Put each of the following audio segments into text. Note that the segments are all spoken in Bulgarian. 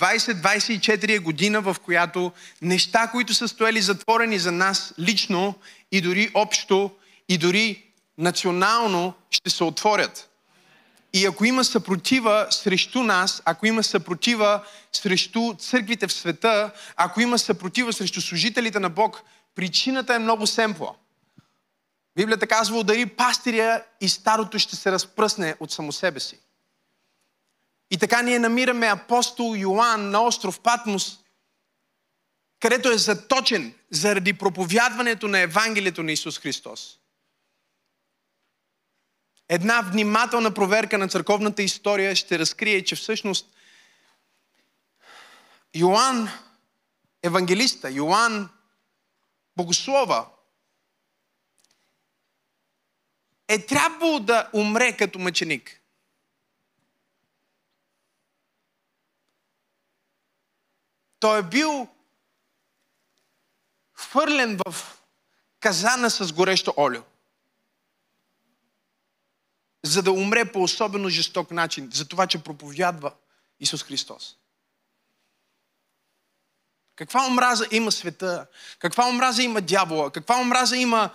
2024 е година, в която неща, които са стояли затворени за нас лично и дори общо, и дори национално, ще се отворят. И ако има съпротива срещу нас, ако има съпротива срещу църквите в света, ако има съпротива срещу служителите на Бог, причината е много семпла. Библията казва, удари пастиря и старото ще се разпръсне от само себе си. И така ние намираме апостол Йоанн на остров Патмос, където е заточен заради проповядването на Евангелието на Исус Христос. Една внимателна проверка на църковната история ще разкрие, че всъщност Йоанн, евангелиста, Йоанн, богослова, е трябвало да умре като мъченик. Той е бил хвърлен в казана с горещо олио. За да умре по особено жесток начин, за това, че проповядва Исус Христос. Каква омраза има света? Каква омраза има дявола? Каква омраза има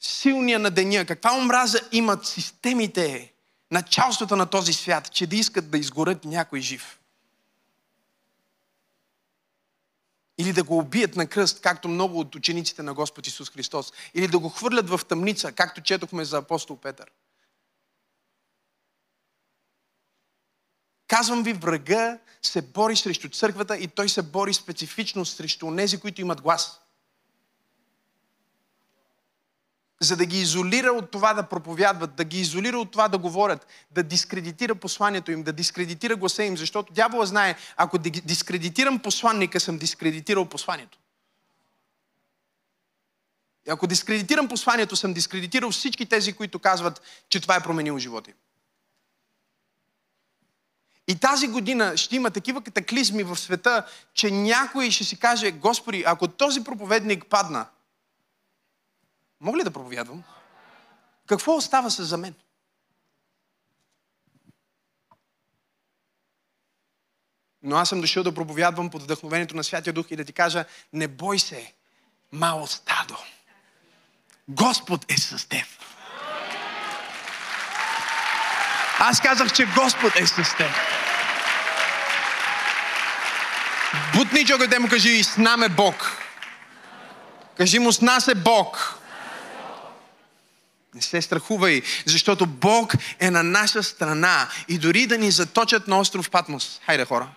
силния на деня? Каква омраза имат системите, началствата на този свят, че да искат да изгорят някой жив? Или да го убият на кръст, както много от учениците на Господ Исус Христос. Или да го хвърлят в тъмница, както четохме за апостол Петър. Казвам ви, врага се бори срещу църквата и той се бори специфично срещу тези, които имат глас. За да ги изолира от това да проповядват, да ги изолира от това да говорят, да дискредитира посланието им, да дискредитира гласа им, защото дявола знае, ако дискредитирам посланника, съм дискредитирал посланието. И ако дискредитирам посланието, съм дискредитирал всички тези, които казват, че това е променило живота им. И тази година ще има такива катаклизми в света, че някой ще си каже, Господи, ако този проповедник падна, мога ли да проповядвам? Какво остава се за мен? Но аз съм дошъл да проповядвам под вдъхновението на Святия Дух и да ти кажа, не бой се, мало стадо. Господ е с теб. Аз казах, че Господ е с теб. Бутни човек, му кажи, с нами е Бог. Кажи му, с нас е Бог. Не се страхувай, защото Бог е на наша страна. И дори да ни заточат на остров Патмос, хайде хора,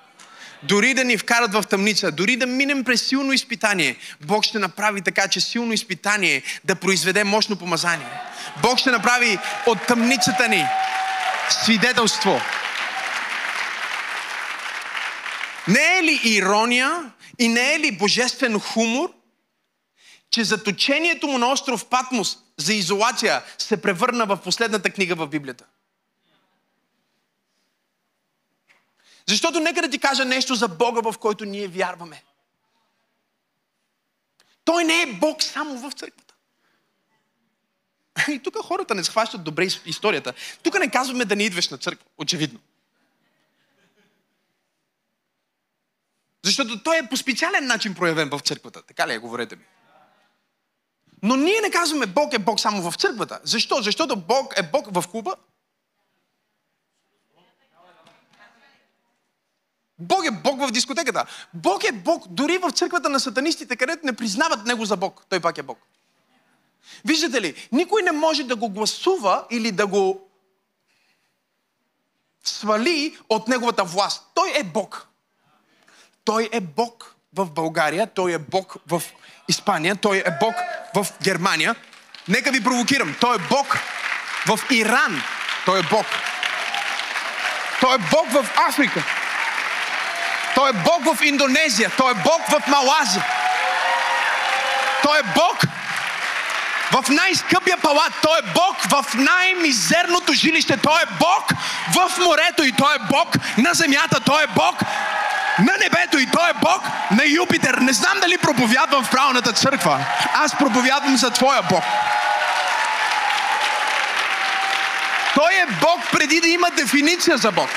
дори да ни вкарат в тъмница, дори да минем през силно изпитание, Бог ще направи така, че силно изпитание да произведе мощно помазание. Бог ще направи от тъмницата ни свидетелство. Не е ли ирония и не е ли божествен хумор, че заточението му на остров Патмос за изолация се превърна в последната книга в Библията? Защото нека да ти кажа нещо за Бога, в който ние вярваме. Той не е Бог само в църквата. И тук хората не схващат добре историята. Тук не казваме да не идваш на църква, очевидно. Защото той е по специален начин проявен в църквата. Така ли е, говорете ми? Но ние не казваме Бог е Бог само в църквата. Защо? Защото Бог е Бог в клуба. Бог е Бог в дискотеката. Бог е Бог дори в църквата на сатанистите, където не признават Него за Бог. Той пак е Бог. Виждате ли, никой не може да го гласува или да го свали от Неговата власт. Той е Бог. Той е Бог в България, Той е Бог в Испания, Той е Бог в Германия. Нека ви провокирам. Той е Бог в Иран. Той е Бог. Той е Бог в Африка. Той е Бог в Индонезия. Той е Бог в Малазия. Той е Бог в най-скъпия палат. Той е Бог в най-мизерното жилище. Той е Бог в морето и Той е Бог на земята. Той е Бог на небето и Той е Бог на Юпитер. Не знам дали проповядвам в правилната църква. Аз проповядвам за Твоя Бог. Той е Бог преди да има дефиниция за Бог.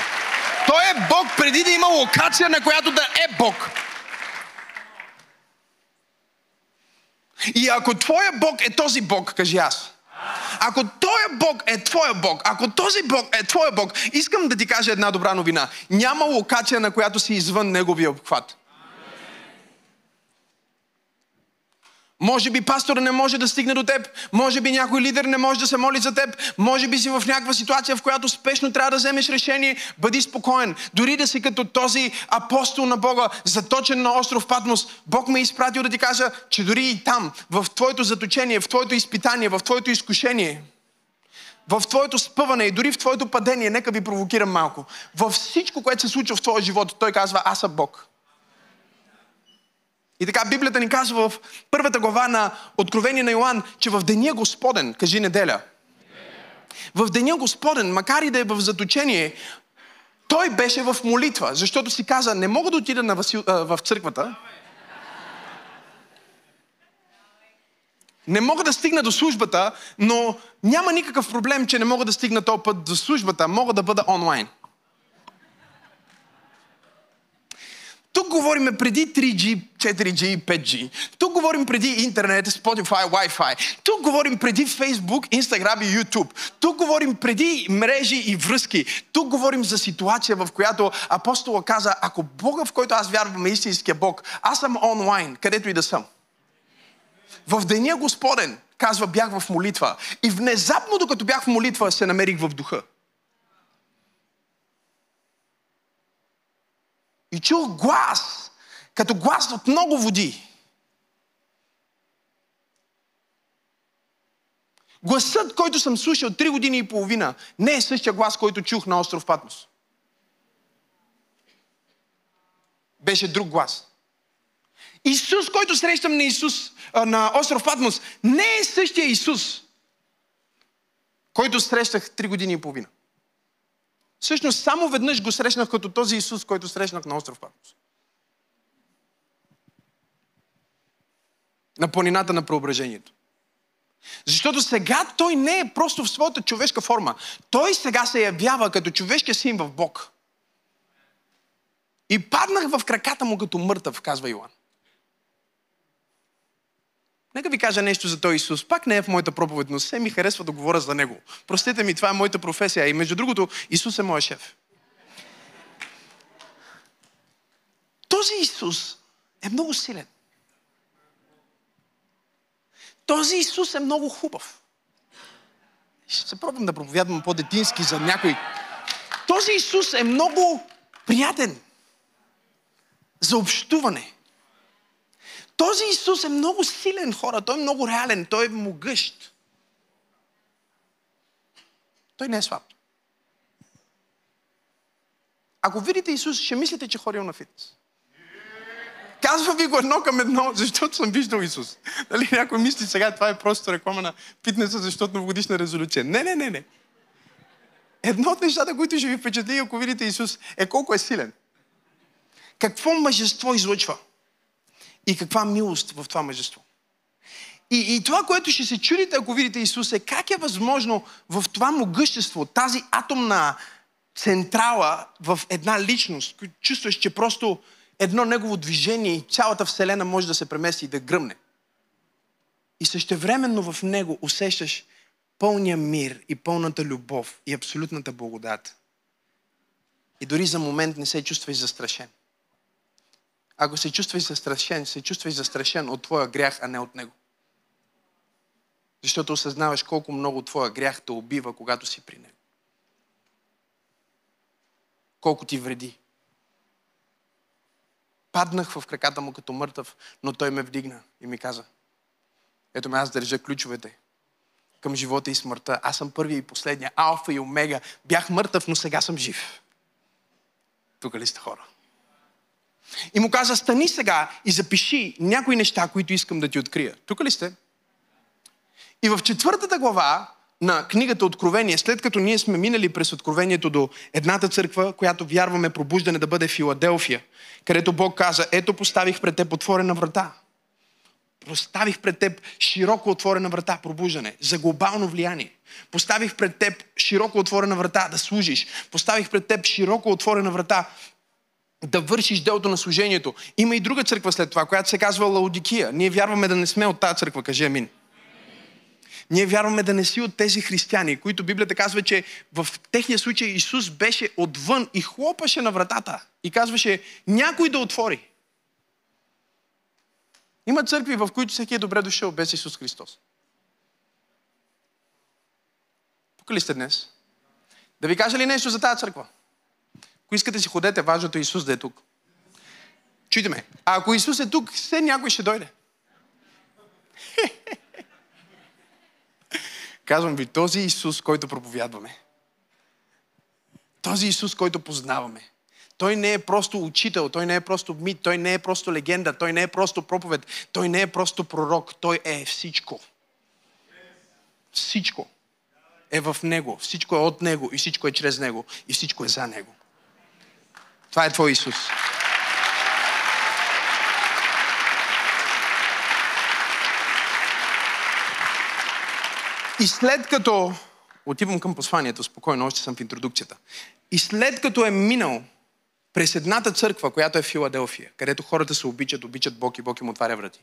Той е Бог преди да има локация, на която да е Бог. И ако твоя Бог е този Бог, кажи аз. Ако този Бог е твоя Бог, ако този Бог е твоя Бог, искам да ти кажа една добра новина. Няма локация, на която си извън неговия обхват. Може би пастора не може да стигне до теб, може би някой лидер не може да се моли за теб, може би си в някаква ситуация, в която спешно трябва да вземеш решение. Бъди спокоен. Дори да си като този апостол на Бога, заточен на остров Патмос, Бог ме е изпратил да ти кажа, че дори и там, в твоето заточение, в твоето изпитание, в твоето изкушение, в твоето спъване и дори в твоето падение, нека ви провокирам малко. Във всичко, което се случва в твоя живот, той казва, аз съм Бог. И така Библията ни казва в първата глава на Откровение на Йоанн, че в деня Господен, кажи неделя, в деня Господен, макар и да е в заточение, той беше в молитва, защото си каза, не мога да отида на Васил, а, в църквата, не мога да стигна до службата, но няма никакъв проблем, че не мога да стигна този път до службата, мога да бъда онлайн. Тук говорим преди 3G, 4G, 5G. Тук говорим преди интернет, Spotify, Wi-Fi. Тук говорим преди Facebook, Instagram и YouTube. Тук говорим преди мрежи и връзки. Тук говорим за ситуация, в която апостола каза, ако Бога, в който аз вярвам, е истинския Бог, аз съм онлайн, където и да съм. В деня Господен, казва, бях в молитва. И внезапно, докато бях в молитва, се намерих в духа. И чух глас, като глас от много води. Гласът, който съм слушал три години и половина, не е същия глас, който чух на остров Патмос. Беше друг глас. Исус, който срещам на Исус, на остров Патмос, не е същия Исус, който срещах три години и половина. Всъщност само веднъж го срещнах като този Исус, който срещнах на остров Патмос. На планината на преображението. Защото сега той не е просто в своята човешка форма. Той сега се явява като човешкия син в Бог. И паднах в краката му като мъртъв, казва Йоан. Нека ви кажа нещо за този Исус. Пак не е в моята проповед, но все ми харесва да говоря за Него. Простете ми, това е моята професия. И между другото, Исус е моят шеф. Този Исус е много силен. Този Исус е много хубав. Ще се пробвам да проповядвам по-детински за някой. Този Исус е много приятен за общуване. Този Исус е много силен хора, той е много реален, той е могъщ. Той не е слаб. Ако видите Исус, ще мислите, че ходил на фитнес. Казва ви го едно към едно, защото съм виждал Исус. Дали някой мисли сега, това е просто реклама на фитнеса, защото новогодишна резолюция. Не, не, не, не. Едно от нещата, които ще ви впечатли, ако видите Исус, е колко е силен. Какво мъжество излъчва? И каква милост в това мъжество. И, и това, което ще се чудите, ако видите Исус, е как е възможно в това могъщество, тази атомна централа в една личност, чувстваш, че просто едно негово движение и цялата Вселена може да се премести и да гръмне. И същевременно в него усещаш пълния мир и пълната любов и абсолютната благодат. И дори за момент не се чувстваш застрашен. Ако се чувстваш застрашен, се чувстваш застрашен от твоя грях, а не от него. Защото осъзнаваш колко много твоя грях те убива, когато си при него. Колко ти вреди. Паднах в краката му като мъртъв, но той ме вдигна и ми каза, ето ме, аз държа ключовете към живота и смъртта. Аз съм първи и последния, алфа и омега. Бях мъртъв, но сега съм жив. Тук ли сте хора? И му каза, стани сега и запиши някои неща, които искам да ти открия. Тук ли сте? И в четвъртата глава на книгата Откровение, след като ние сме минали през Откровението до едната църква, която вярваме пробуждане да бъде Филаделфия, където Бог каза, ето поставих пред теб отворена врата. поставих пред теб широко отворена врата, пробуждане, за глобално влияние. Поставих пред теб широко отворена врата да служиш. Поставих пред теб широко отворена врата да вършиш делото на служението. Има и друга църква след това, която се казва Лаудикия. Ние вярваме да не сме от тази църква, кажи амин. Ние вярваме да не си от тези християни, които Библията казва, че в техния случай Исус беше отвън и хлопаше на вратата и казваше някой да отвори. Има църкви, в които всеки е добре дошъл без Исус Христос. Тук ли сте днес? Да ви кажа ли нещо за тази църква? Ако искате си ходете, важното е Исус да е тук. Чуйте ме. А ако Исус е тук, все някой ще дойде. Казвам ви, този Исус, който проповядваме, този Исус, който познаваме, той не е просто учител, той не е просто мит, той не е просто легенда, той не е просто проповед, той не е просто пророк, той е всичко. Всичко е в Него, всичко е от Него и всичко е чрез Него и всичко е за Него. Това е Твой Исус. И след като отивам към посланието, спокойно, още съм в интродукцията. И след като е минал през едната църква, която е в Филаделфия, където хората се обичат, обичат Бог и Бог им отваря врати.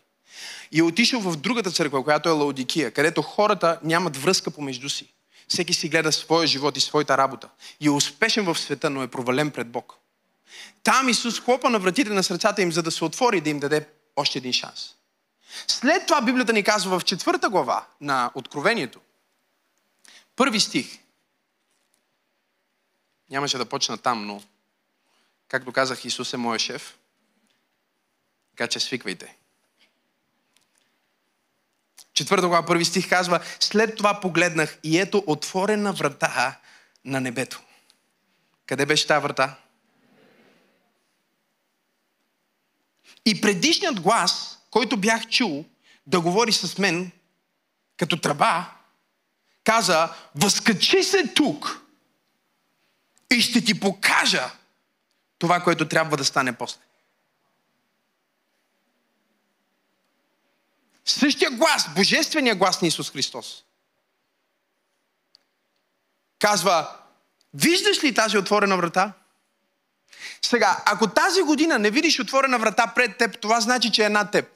И е отишъл в другата църква, която е Лаодикия, където хората нямат връзка помежду си. Всеки си гледа своя живот и своята работа. И е успешен в света, но е провален пред Бог. Там Исус хлопа на вратите на сърцата им, за да се отвори и да им даде още един шанс. След това Библията ни казва в четвърта глава на Откровението, първи стих. Нямаше да почна там, но както казах, Исус е моя шеф. Така че свиквайте. Четвърта глава, първи стих казва, след това погледнах и ето отворена врата на небето. Къде беше тази врата? И предишният глас, който бях чул да говори с мен, като тръба, каза, възкачи се тук и ще ти покажа това, което трябва да стане после. Същия глас, божествения глас на Исус Христос, казва, виждаш ли тази отворена врата? Сега, ако тази година не видиш отворена врата пред теб, това значи, че е над теб.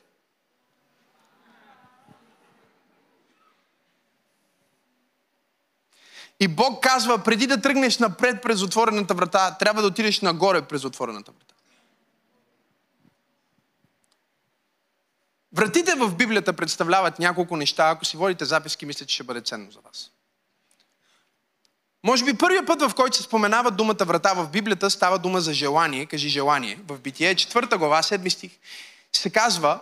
И Бог казва, преди да тръгнеш напред през отворената врата, трябва да отидеш нагоре през отворената врата. Вратите в Библията представляват няколко неща. Ако си водите записки, мисля, че ще бъде ценно за вас. Може би първият път, в който се споменава думата врата в Библията, става дума за желание, кажи желание. В Битие, четвърта глава, седми стих, се казва,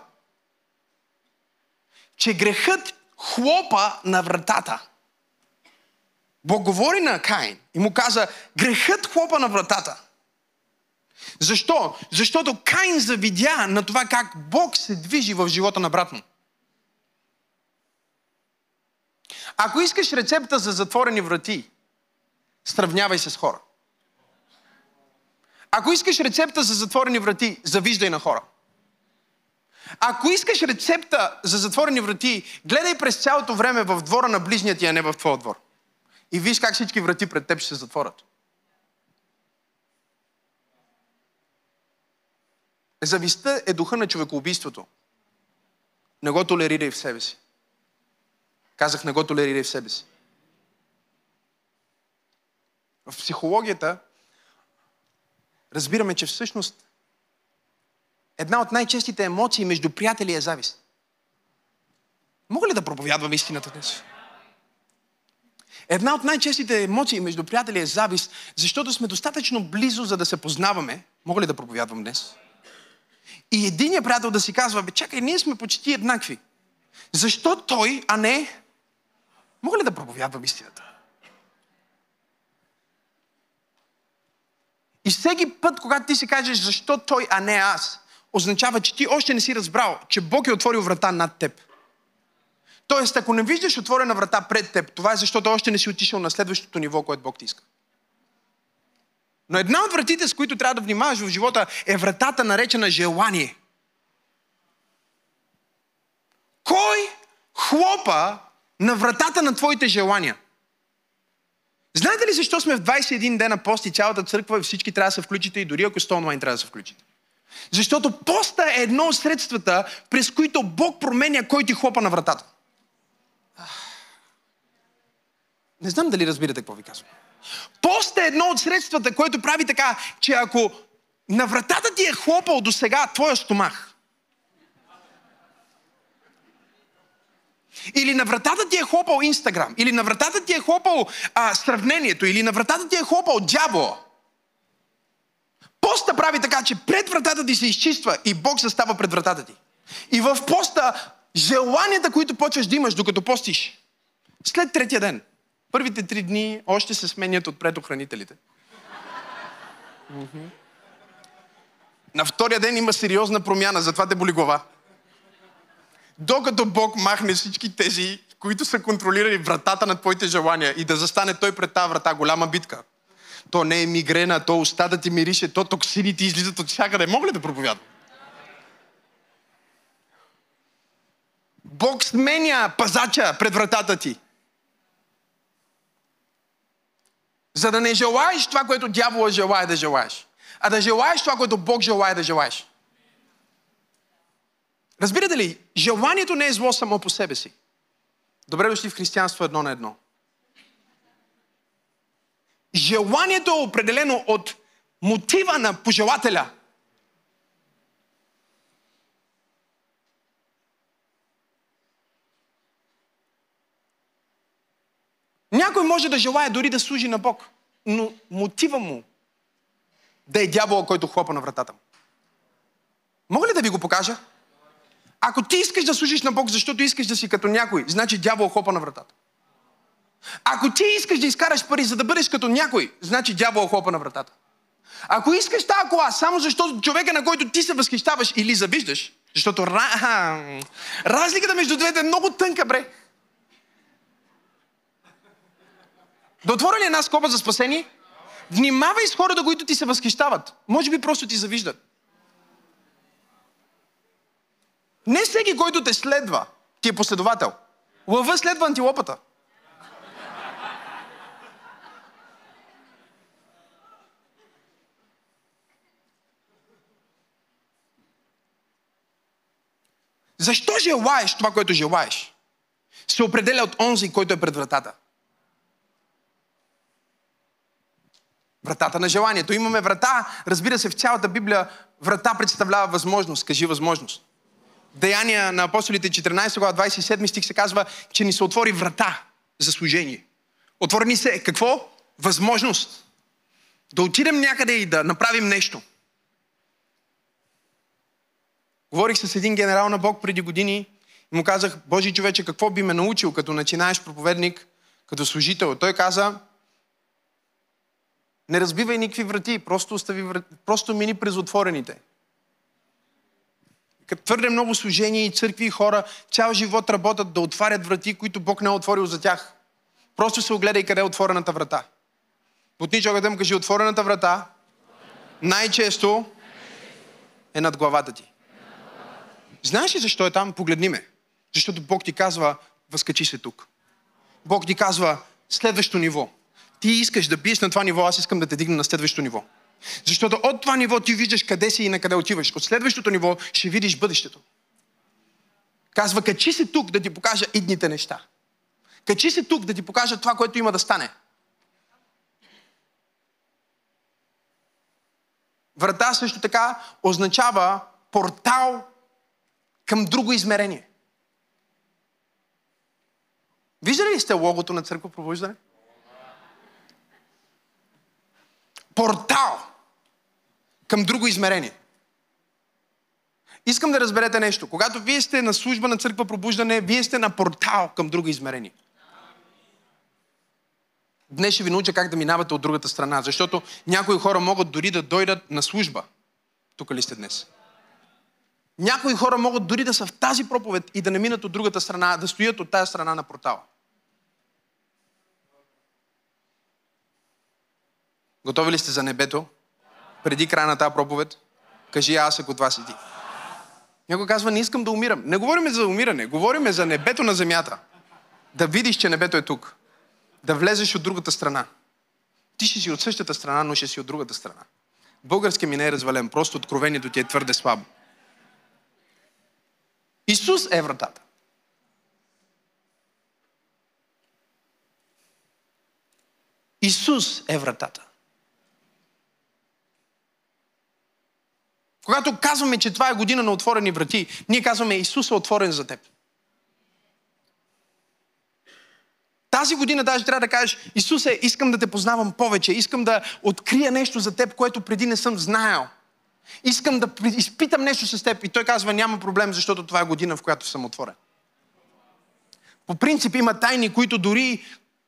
че грехът хлопа на вратата. Бог говори на Каин и му каза, грехът хлопа на вратата. Защо? Защото Каин завидя на това как Бог се движи в живота на брат му. Ако искаш рецепта за затворени врати, сравнявай се с хора. Ако искаш рецепта за затворени врати, завиждай на хора. Ако искаш рецепта за затворени врати, гледай през цялото време в двора на ближния ти, а не в твоя двор. И виж как всички врати пред теб ще се затворят. Завистта е духа на човекоубийството. Не го толерирай в себе си. Казах, не го толерирай в себе си. В психологията разбираме, че всъщност една от най-честите емоции между приятели е завист. Мога ли да проповядвам истината днес? Една от най-честите емоции между приятели е завист, защото сме достатъчно близо, за да се познаваме. Мога ли да проповядвам днес? И единият приятел да си казва, бе, чакай, ние сме почти еднакви. Защо той, а не... Мога ли да проповядвам истината? И всеки път, когато ти си кажеш защо той, а не аз, означава, че ти още не си разбрал, че Бог е отворил врата над теб. Тоест, ако не виждаш отворена врата пред теб, това е защото още не си отишъл на следващото ниво, което Бог ти иска. Но една от вратите, с които трябва да внимаваш в живота, е вратата наречена желание. Кой хлопа на вратата на твоите желания? Знаете ли защо сме в 21 дена пост и цялата църква и всички трябва да се включите и дори ако сте онлайн трябва да се включите? Защото поста е едно от средствата, през които Бог променя кой ти хлопа на вратата. Не знам дали разбирате какво ви казвам. Пост е едно от средствата, което прави така, че ако на вратата ти е хлопал до сега твоя стомах, Или на вратата ти е хлопал Инстаграм, или на вратата ти е хлопал а, сравнението, или на вратата ти е хлопал дявола. Поста прави така, че пред вратата ти се изчиства и Бог се става пред вратата ти. И в поста желанията, които почваш да имаш, докато постиш, след третия ден, първите три дни още се сменят от предохранителите. На втория ден има сериозна промяна, затова те боли глава. Докато Бог махне всички тези, които са контролирали вратата на твоите желания и да застане Той пред тази врата, голяма битка. То не е мигрена, то устата ти мирише, то токсините излизат от всякъде. Мога ли да проповядвам? Бог сменя пазача пред вратата ти. За да не желаеш това, което дявола желая да желаеш, а да желаеш това, което Бог желая да желаеш. Разбирате ли, желанието не е зло само по себе си. Добре дошли в християнство едно на едно. Желанието е определено от мотива на пожелателя. Някой може да желая дори да служи на Бог, но мотива му да е дявола, който хлопа на вратата му. Мога ли да ви го покажа? Ако ти искаш да служиш на Бог, защото искаш да си като някой, значи дявол хлопа на вратата. Ако ти искаш да изкараш пари, за да бъдеш като някой, значи дявол хлопа на вратата. Ако искаш тази кола, само защото човека, на който ти се възхищаваш или завиждаш, защото разликата между двете е много тънка, бре. Да отворя ли една скоба за спасение? Внимавай с хората, които ти се възхищават. Може би просто ти завиждат. Не всеки, който те следва, ти е последовател. Лъва следва антилопата. Защо желаеш това, което желаеш? Се определя от онзи, който е пред вратата. Вратата на желанието. Имаме врата, разбира се, в цялата Библия врата представлява възможност. Кажи възможност. Деяния на апостолите 14 глава 27 стих се казва, че ни се отвори врата за служение. Отвори ни се какво? Възможност. Да отидем някъде и да направим нещо. Говорих с един генерал на Бог преди години и му казах, Божи човече, какво би ме научил, като начинаеш проповедник, като служител? Той каза, не разбивай никакви врати, просто, остави врати, просто мини през отворените. Твърде много служения и църкви и хора цял живот работят да отварят врати, които Бог не е отворил за тях. Просто се огледай къде е отворената врата. Бутни човекът му кажи, отворената врата най-често е над главата ти. Знаеш ли защо е там? Погледни ме. Защото Бог ти казва, възкачи се тук. Бог ти казва, следващо ниво. Ти искаш да биеш на това ниво, аз искам да те дигна на следващото ниво. Защото от това ниво ти виждаш къде си и на къде отиваш. От следващото ниво ще видиш бъдещето. Казва, качи се тук да ти покажа идните неща. Качи се тук да ти покажа това, което има да стане. Врата също така означава портал към друго измерение. Виждали ли сте логото на църква пробуждане? Портал към друго измерение. Искам да разберете нещо. Когато вие сте на служба на църква пробуждане, вие сте на портал към друго измерение. Днес ще ви науча как да минавате от другата страна, защото някои хора могат дори да дойдат на служба. Тук ли сте днес? Някои хора могат дори да са в тази проповед и да не минат от другата страна, да стоят от тази страна на портала. Готови ли сте за небето? Преди края на тази проповед? Кажи аз, ако това си ти. Някой казва, не искам да умирам. Не говориме за умиране, говориме за небето на земята. Да видиш, че небето е тук. Да влезеш от другата страна. Ти ще си от същата страна, но ще си от другата страна. Български ми не е развален, просто откровението ти е твърде слабо. Исус е вратата. Исус е вратата. Когато казваме, че това е година на отворени врати, ние казваме Исус е отворен за теб. Тази година даже трябва да кажеш, Исусе, искам да те познавам повече, искам да открия нещо за теб, което преди не съм знаел. Искам да изпитам нещо с теб. И той казва, няма проблем, защото това е година, в която съм отворен. По принцип има тайни, които дори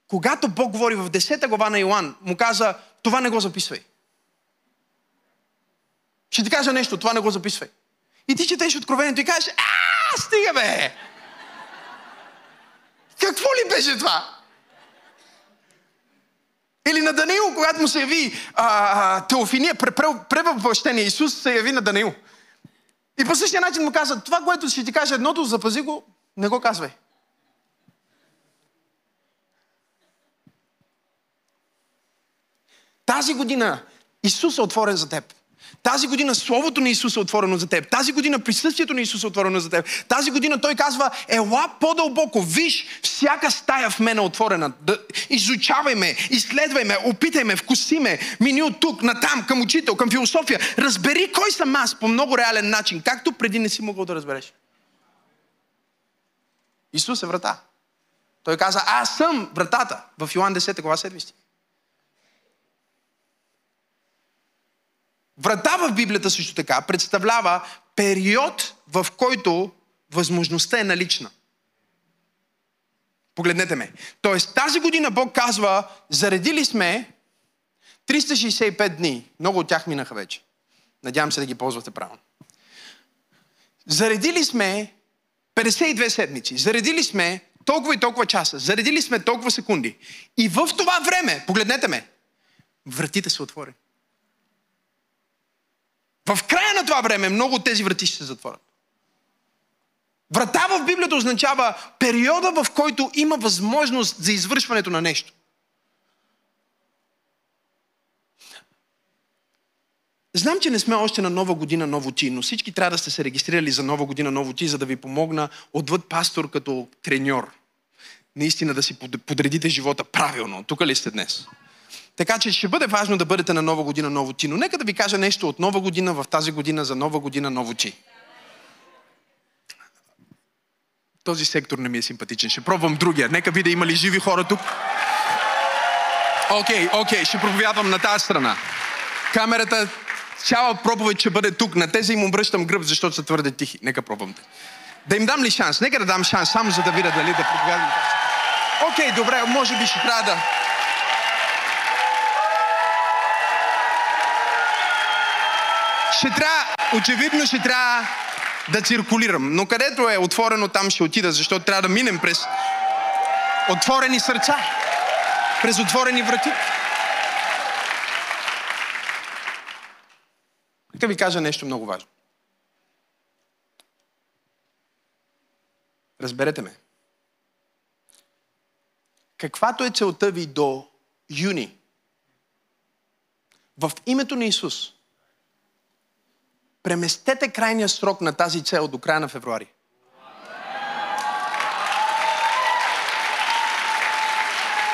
когато Бог говори в 10 глава на Йоан, му каза, това не го записвай. Ще ти кажа нещо, това не го записвай. И ти четеш откровението и кажеш, а, стига бе! Какво ли беше това? Или на Даниил, когато му се яви а, Теофиния, превъплъщение, Исус се яви на Даниил. И по същия начин му каза, това, което ще ти каже едното, запази го, не го казвай. Тази година Исус е отворен за теб. Тази година Словото на Исус е отворено за теб. Тази година присъствието на Исус е отворено за теб. Тази година Той казва, ела по-дълбоко, виж, всяка стая в мен е отворена. Да, изучавай ме, изследвай ме, опитай ме, вкуси ме, мини от тук, натам, към учител, към философия. Разбери кой съм аз по много реален начин, както преди не си могъл да разбереш. Исус е врата. Той каза, аз съм вратата в Йоан 10 глава 7 Врата в Библията също така представлява период, в който възможността е налична. Погледнете ме. Тоест тази година Бог казва, заредили сме 365 дни. Много от тях минаха вече. Надявам се да ги ползвате правилно. Заредили сме 52 седмици. Заредили сме толкова и толкова часа. Заредили сме толкова секунди. И в това време, погледнете ме, вратите са отворени. В края на това време много от тези врати ще се затворят. Врата в Библията означава периода, в който има възможност за извършването на нещо. Знам, че не сме още на нова година ново ти, но всички трябва да сте се регистрирали за нова година ново ти, за да ви помогна отвъд пастор като треньор. Наистина да си подредите живота правилно. Тук ли сте днес? Така че ще бъде важно да бъдете на нова година ново ти. Но нека да ви кажа нещо от нова година в тази година за нова година ново ти. Този сектор не ми е симпатичен. Ще пробвам другия. Нека видя има ли живи хора тук. Окей, okay, окей, okay, ще проповядвам на тази страна. Камерата, цяла проповед ще бъде тук. На тези им обръщам гръб, защото са твърде тихи. Нека пробвам те. Да им дам ли шанс? Нека да дам шанс, само за да видя дали да проповядвам. Окей, okay, добре, може би ще трябва да ще трябва, очевидно ще трябва да циркулирам. Но където е отворено, там ще отида, защото трябва да минем през отворени сърца, през отворени врати. Нека ви кажа нещо много важно. Разберете ме. Каквато е целта ви до юни, в името на Исус, преместете крайния срок на тази цел до края на февруари.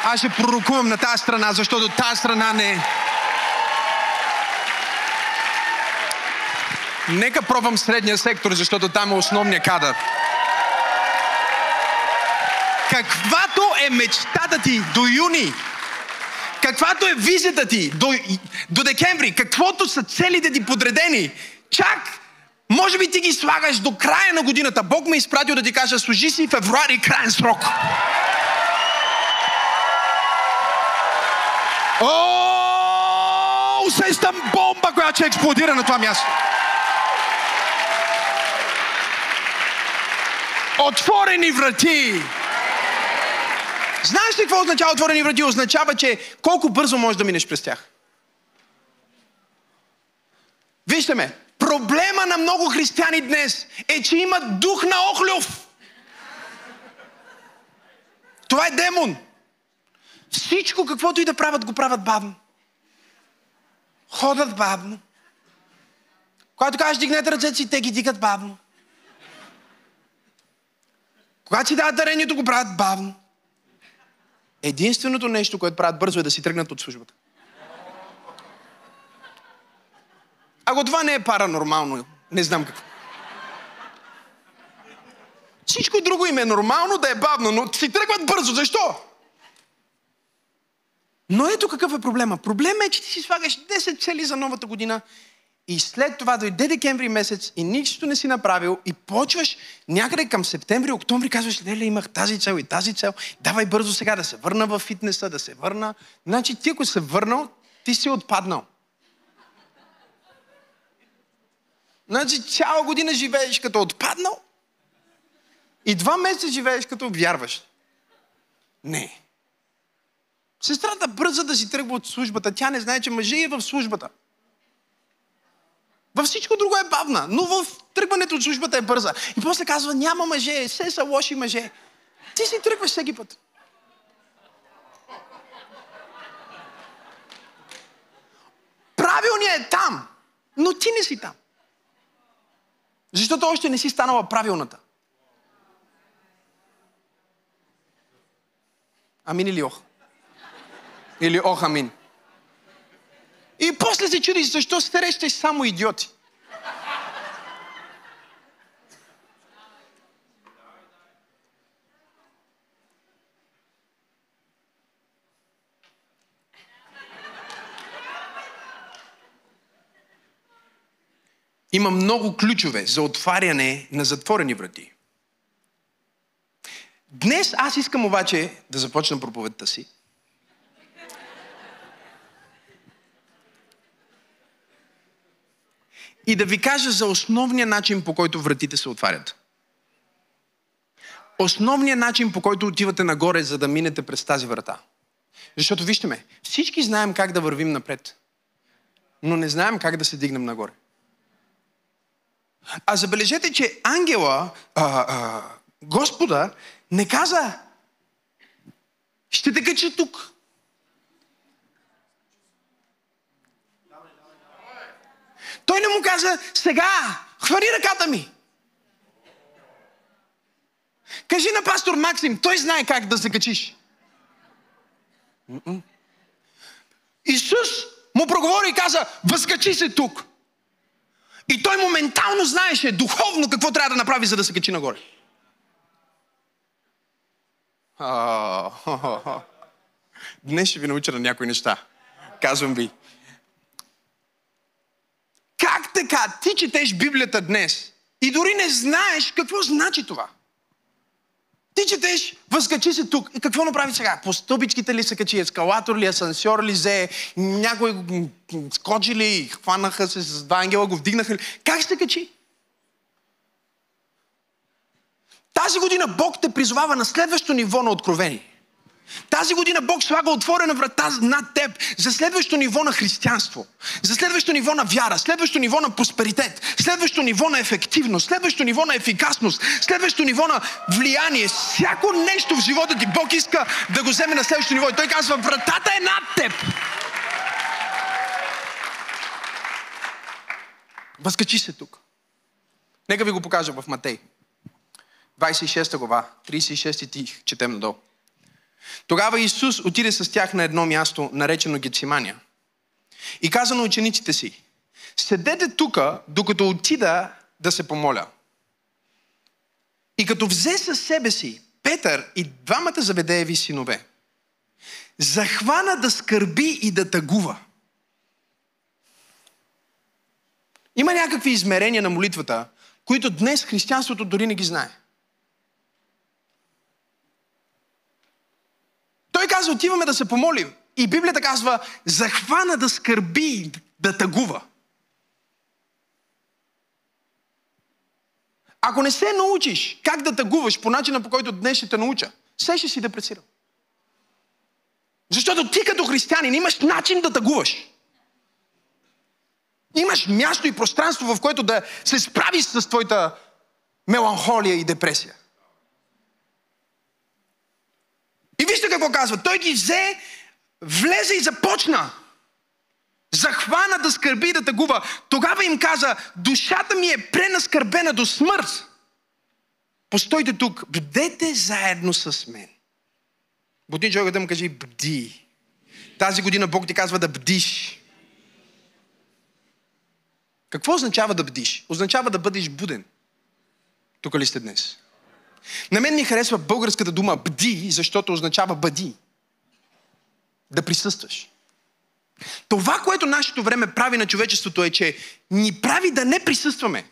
Аз ще пророкувам на тази страна, защото тази страна не... Нека пробвам средния сектор, защото там е основния кадър. Каквато е мечтата ти до юни, каквато е визията ти до, до декември, каквото са целите ти подредени, чак, може би ти ги слагаш до края на годината. Бог ме е изпратил да ти кажа, служи си февруари крайен срок. О, усещам бомба, която ще експлодира на това място. Отворени врати. Знаеш ли какво означава отворени врати? Означава, че колко бързо можеш да минеш през тях. Вижте ме, Проблема на много християни днес е, че имат дух на охлюв. Това е демон. Всичко, каквото и да правят, го правят бавно. Ходят бавно. Когато кажеш, дигнете ръцете си, те ги дигат бавно. Когато си дават дарението, го правят бавно. Единственото нещо, което правят бързо е да си тръгнат от службата. Ако това не е паранормално, не знам какво. Всичко друго им е нормално да е бавно, но си тръгват бързо. Защо? Но ето какъв е проблема. Проблема е, че ти си слагаш 10 цели за новата година и след това дойде декември месец и нищо не си направил и почваш някъде към септември, октомври, казваш, леле, имах тази цел и тази цел, давай бързо сега да се върна в фитнеса, да се върна. Значи ти ако се върнал, ти си отпаднал. Значи цяла година живееш като отпаднал и два месеца живееш като вярваш. Не. Сестрата бърза да си тръгва от службата. Тя не знае, че мъжа е в службата. Във всичко друго е бавна, но в тръгването от службата е бърза. И после казва, няма мъже, все са лоши мъже. Ти си тръгваш всеки път. Правилният е там, но ти не си там. Защото още не си станала правилната. Амин или ох? Или ох, амин. И после се чудиш, защо срещаш само идиоти. Има много ключове за отваряне на затворени врати. Днес аз искам обаче да започна проповедта си. И да ви кажа за основния начин, по който вратите се отварят. Основният начин, по който отивате нагоре, за да минете през тази врата. Защото вижте ме, всички знаем как да вървим напред, но не знаем как да се дигнем нагоре. А забележете, че ангела, а, а, Господа, не каза, ще те кача тук. Той не му каза, сега, хвани ръката ми. Кажи на пастор Максим, той знае как да се качиш. Исус му проговори и каза, възкачи се тук. И той моментално знаеше духовно какво трябва да направи, за да се качи нагоре. Днес ще ви науча на някои неща. Казвам ви. Как така ти четеш Библията днес и дори не знаеш какво значи това? Ти четеш, възкачи се тук. И какво направи сега? По стъбичките ли се качи? Ескалатор ли, асансьор ли взе? Някой скочи ли? Хванаха се с два ангела, го вдигнаха ли? Как ще качи? Тази година Бог те призовава на следващото ниво на откровение. Тази година Бог слага отворена врата над теб за следващото ниво на християнство, за следващото ниво на вяра, следващото ниво на просперитет, следващото ниво на ефективност, следващото ниво на ефикасност, следващото ниво на влияние. Всяко нещо в живота ти Бог иска да го вземе на следващото ниво. И той казва, вратата е над теб. Възкачи се тук. Нека ви го покажа в Матей. 26 глава, 36 тих, четем надолу. Тогава Исус отиде с тях на едно място, наречено Гецимания. И каза на учениците си, седете тука, докато отида да се помоля. И като взе със себе си Петър и двамата заведееви синове, захвана да скърби и да тъгува. Има някакви измерения на молитвата, които днес християнството дори не ги знае. Той казва, отиваме да се помолим. И Библията казва, захвана да скърби, да тъгува. Ако не се научиш как да тъгуваш по начина, по който днес ще те науча, все ще си депресиран. Защото ти като християнин имаш начин да тъгуваш. Имаш място и пространство, в което да се справиш с твоята меланхолия и депресия. И вижте какво казва. Той ги взе, влезе и започна. Захвана да скърби и да тъгува. Тогава им каза, душата ми е пренаскърбена до смърт. Постойте тук, бдете заедно с мен. Будни човек да му каже, бди. Тази година Бог ти казва да бдиш. Какво означава да бдиш? Означава да бъдеш буден. Тук ли сте днес? На мен ми харесва българската дума бди, защото означава бъди. Да присъстваш. Това, което нашето време прави на човечеството е, че ни прави да не присъстваме.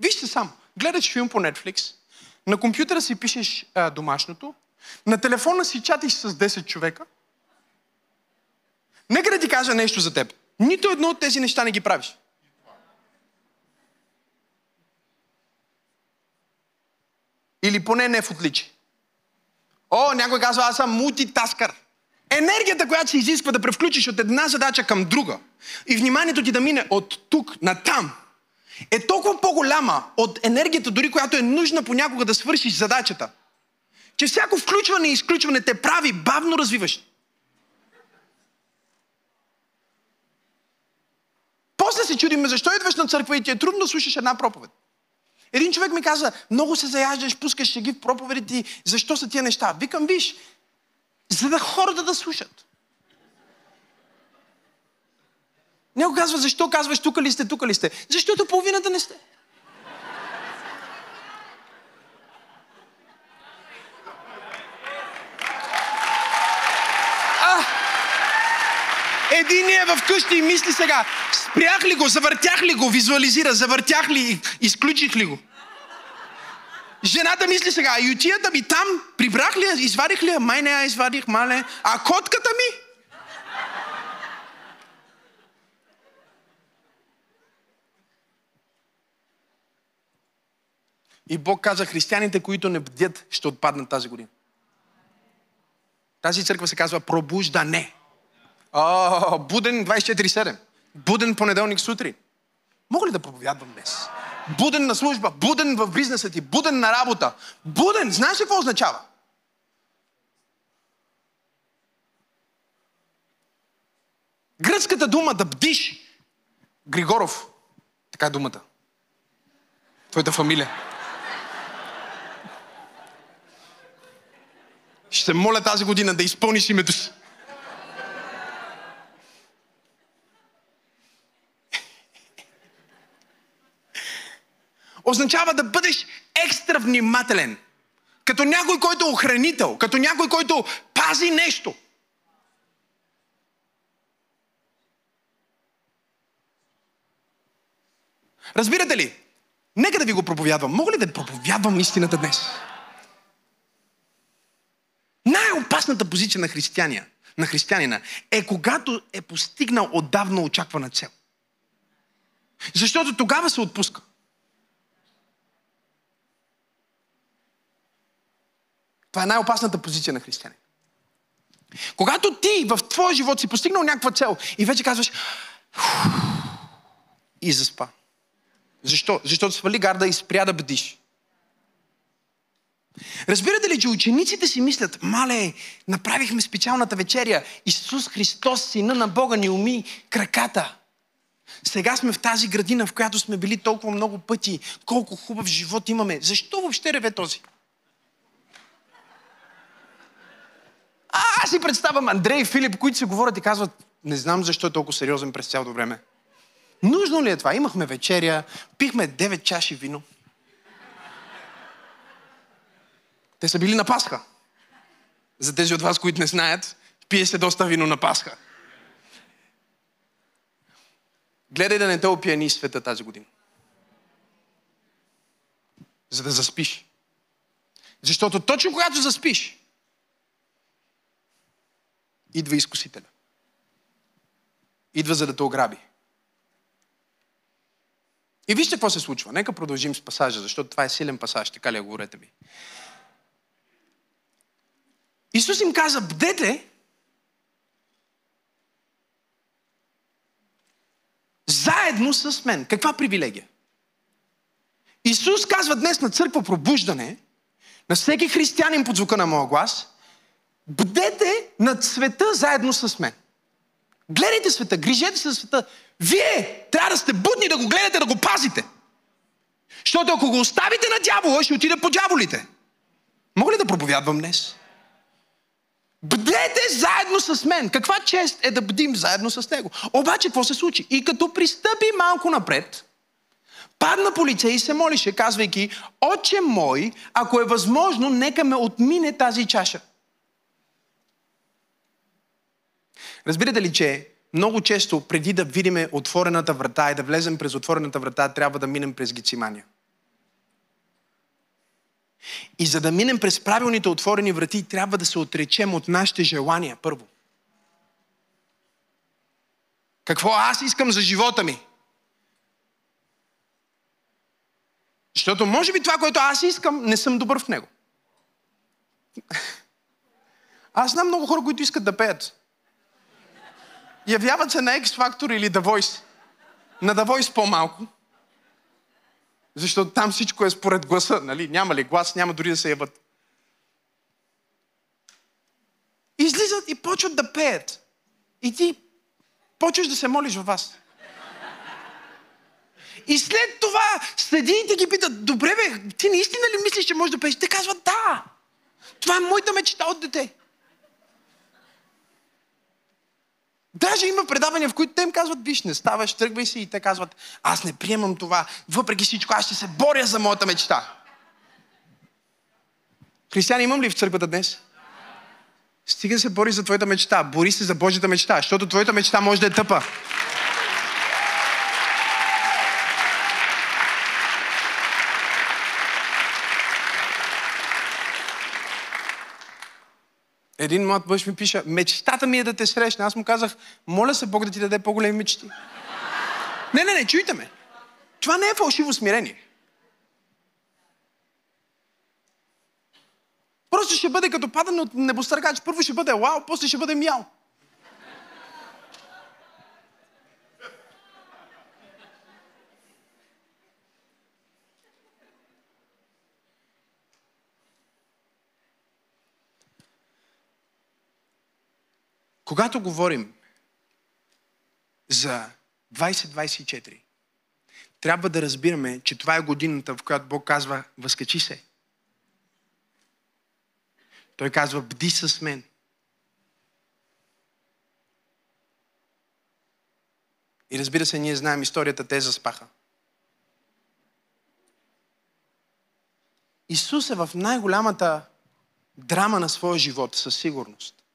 Вижте само, гледаш филм по Netflix, на компютъра си пишеш а, домашното, на телефона си чатиш с 10 човека. Нека да ти кажа нещо за теб. Нито едно от тези неща не ги правиш. Или поне не в отличие. О, някой казва, аз съм мултитаскър. Енергията, която се изисква да превключиш от една задача към друга и вниманието ти да мине от тук на там, е толкова по-голяма от енергията, дори която е нужна понякога да свършиш задачата, че всяко включване и изключване те прави бавно развиващ. После се чудиме защо идваш на църква и ти е трудно да слушаш една проповед. Един човек ми каза, много се заяждаш, пускаш шеги в проповедите защо са тия неща? Викам, виж, за да хората да слушат. Него казва, защо казваш, тук ли сте, тук ли сте? Защото половината не сте. Един е в къщи и мисли сега, спрях ли го, завъртях ли го, визуализира, завъртях ли, изключих ли го. Жената мисли сега, и отията ми там, прибрах ли я, извадих ли я, май не я извадих, мале, а котката ми? И Бог каза, християните, които не бдят, ще отпаднат тази година. Тази църква се казва пробуждане. О, буден 24-7. Буден понеделник сутрин. Мога ли да проповядвам днес? Буден на служба, буден в бизнеса ти, буден на работа. Буден, знаеш ли какво означава? Гръцката дума да бдиш. Григоров. Така е думата. Твоята фамилия. Ще моля тази година да изпълниш името си. Означава да бъдеш екстра внимателен. Като някой, който е охранител, като някой, който пази нещо. Разбирате ли? Нека да ви го проповядвам. Мога ли да проповядвам истината днес? Най-опасната позиция на християния, на християнина е когато е постигнал отдавна очаквана цел. Защото тогава се отпуска. Това е най-опасната позиция на християнин. Когато ти в твоя живот си постигнал някаква цел и вече казваш и заспа. Защо? Защото свали гарда и спря да бдиш. Разбирате ли, че учениците си мислят, мале, направихме специалната вечеря, Исус Христос, Сина на Бога, ни уми краката. Сега сме в тази градина, в която сме били толкова много пъти. Колко хубав живот имаме. Защо въобще реве този? А, аз си представям Андрей и Филип, които си говорят и казват, не знам защо е толкова сериозен през цялото време. Нужно ли е това? Имахме вечеря, пихме 9 чаши вино. Те са били на Пасха. За тези от вас, които не знаят, пие се доста вино на Пасха. Гледай да не те опияни света тази година. За да заспиш. Защото точно когато заспиш, идва изкусителя. Идва за да те ограби. И вижте какво се случва. Нека продължим с пасажа, защото това е силен пасаж, така ли говорете ми. Исус им каза, бдете, заедно с мен. Каква привилегия? Исус казва днес на църква пробуждане, на всеки християнин под звука на моя глас, бдете над света заедно с мен. Гледайте света, грижете се за света. Вие трябва да сте будни да го гледате, да го пазите. Защото ако го оставите на дявола, ще отиде по дяволите. Мога ли да проповядвам днес? Бдете заедно с мен. Каква чест е да бдим заедно с него? Обаче, какво се случи? И като пристъпи малко напред, падна по и се молише, казвайки, Отче мой, ако е възможно, нека ме отмине тази чаша. Разбирате ли, че много често, преди да видиме отворената врата и да влезем през отворената врата, трябва да минем през Гицимания. И за да минем през правилните отворени врати, трябва да се отречем от нашите желания първо. Какво аз искам за живота ми? Защото може би това, което аз искам, не съм добър в него. Аз знам много хора, които искат да пеят. Явяват се на X Factor или The Voice. На The Voice по-малко. Защото там всичко е според гласа, нали? Няма ли глас, няма дори да се яват. Излизат и почват да пеят. И ти почваш да се молиш във вас. И след това следиите ги питат, добре бе, ти наистина ли мислиш, че можеш да пееш? Те казват, да. Това е моята мечта от дете. Даже има предавания, в които те им казват, виж, не ставаш, тръгвай си и те казват, аз не приемам това, въпреки всичко, аз ще се боря за моята мечта. Християни имам ли в църквата днес? Стига се бори за твоята мечта, бори се за Божията мечта, защото твоята мечта може да е тъпа. Един млад мъж ми пише, мечтата ми е да те срещна. Аз му казах, моля се Бог да ти даде по-големи мечти. не, не, не, чуйте ме. Това не е фалшиво смирение. Просто ще бъде като падане от небостъргач. Първо ще бъде вау, после ще бъде мяу. Когато говорим за 2024, трябва да разбираме, че това е годината, в която Бог казва, възкачи се. Той казва, бди с мен. И разбира се, ние знаем историята, те заспаха. Исус е в най-голямата драма на своя живот, със сигурност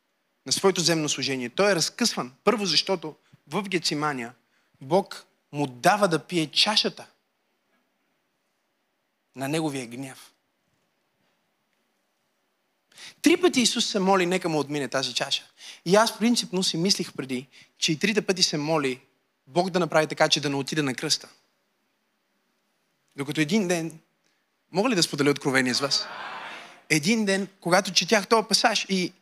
на своето земно служение. Той е разкъсван. Първо, защото в Гецимания Бог му дава да пие чашата на неговия гняв. Три пъти Исус се моли, нека му отмине тази чаша. И аз принципно си мислих преди, че и трите пъти се моли Бог да направи така, че да не отиде на кръста. Докато един ден, мога ли да споделя откровение с вас? Един ден, когато четях този пасаж и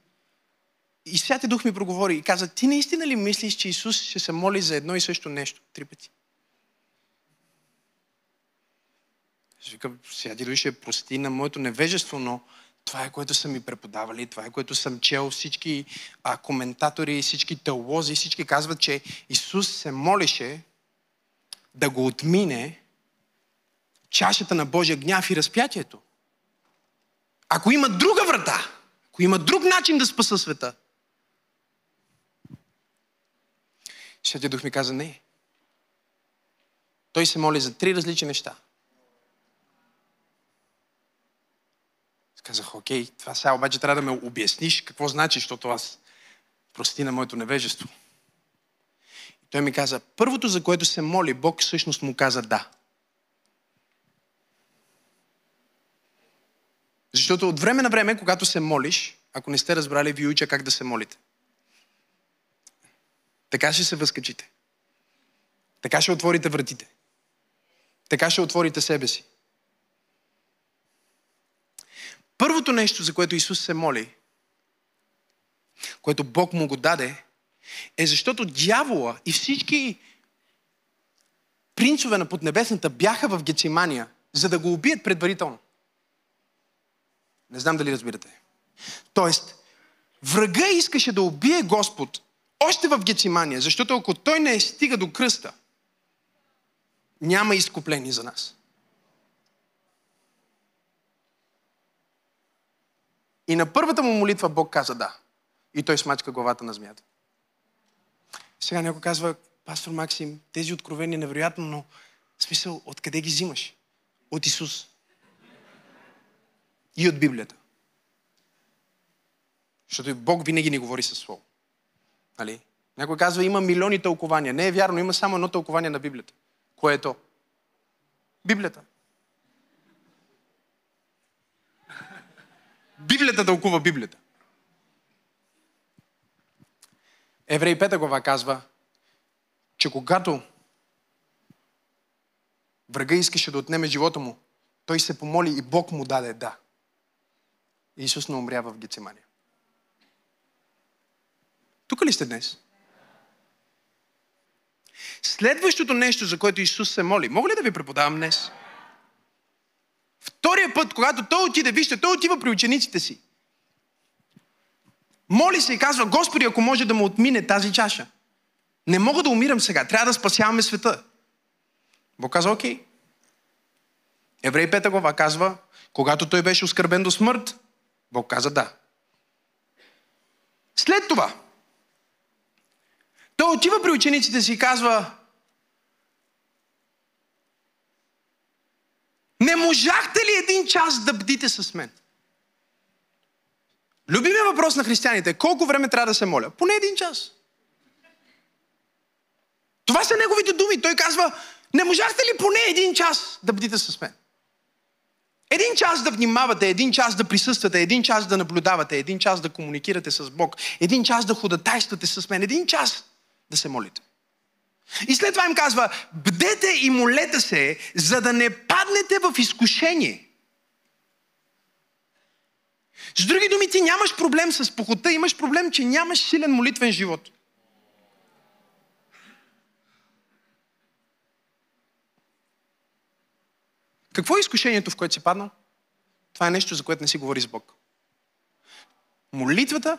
и Святи Дух ми проговори и каза, ти наистина ли мислиш, че Исус ще се моли за едно и също нещо три пъти? Ще викам, Святи Дух ще прости на моето невежество, но това е което са ми преподавали, това е което съм чел. Всички а, коментатори, всички теолози, всички казват, че Исус се молеше да го отмине чашата на Божия гняв и разпятието. Ако има друга врата, ако има друг начин да спаса света, Святия Дух ми каза не. Той се моли за три различни неща. Казах, окей, това сега обаче трябва да ме обясниш какво значи, защото аз прости на моето невежество. И той ми каза, първото, за което се моли, Бог всъщност му каза да. Защото от време на време, когато се молиш, ако не сте разбрали, ви уча как да се молите. Така ще се възкачите. Така ще отворите вратите. Така ще отворите себе си. Първото нещо, за което Исус се моли, което Бог му го даде, е защото дявола и всички принцове на поднебесната бяха в Гецимания, за да го убият предварително. Не знам дали разбирате. Тоест, врага искаше да убие Господ още в Гецимания, защото ако той не стига до кръста, няма изкупление за нас. И на първата му молитва Бог каза да. И той смачка главата на змията. Сега някой казва, пастор Максим, тези откровения невероятно, но в смисъл, откъде ги взимаш? От Исус. И от Библията. Защото Бог винаги ни говори със Слово. Нали? Някой казва, има милиони тълкования. Не е вярно, има само едно тълкование на Библията. Кое е то? Библията. Библията тълкува Библията. Еврей 5 глава казва, че когато врага искаше да отнеме живота му, той се помоли и Бог му даде да. Исус не умря в Гецемания. Тук ли сте днес? Следващото нещо, за което Исус се моли, мога ли да ви преподавам днес? Втория път, когато той отиде, вижте, той отива при учениците си. Моли се и казва, Господи, ако може да му отмине тази чаша. Не мога да умирам сега, трябва да спасяваме света. Бог казва, окей. Еврей 5 глава казва, когато той беше оскърбен до смърт, Бог каза да. След това, той отива при учениците си и казва, не можахте ли един час да бдите с мен? Любимия въпрос на християните е колко време трябва да се моля? Поне един час. Това са неговите думи. Той казва, не можахте ли поне един час да бдите с мен? Един час да внимавате, един час да присъствате, един час да наблюдавате, един час да комуникирате с Бог, един час да ходатайствате с мен, един час да се молите. И след това им казва, бдете и молете се, за да не паднете в изкушение. С други думи, ти нямаш проблем с похота, имаш проблем, че нямаш силен молитвен живот. Какво е изкушението, в което си паднал? Това е нещо, за което не си говори с Бог. Молитвата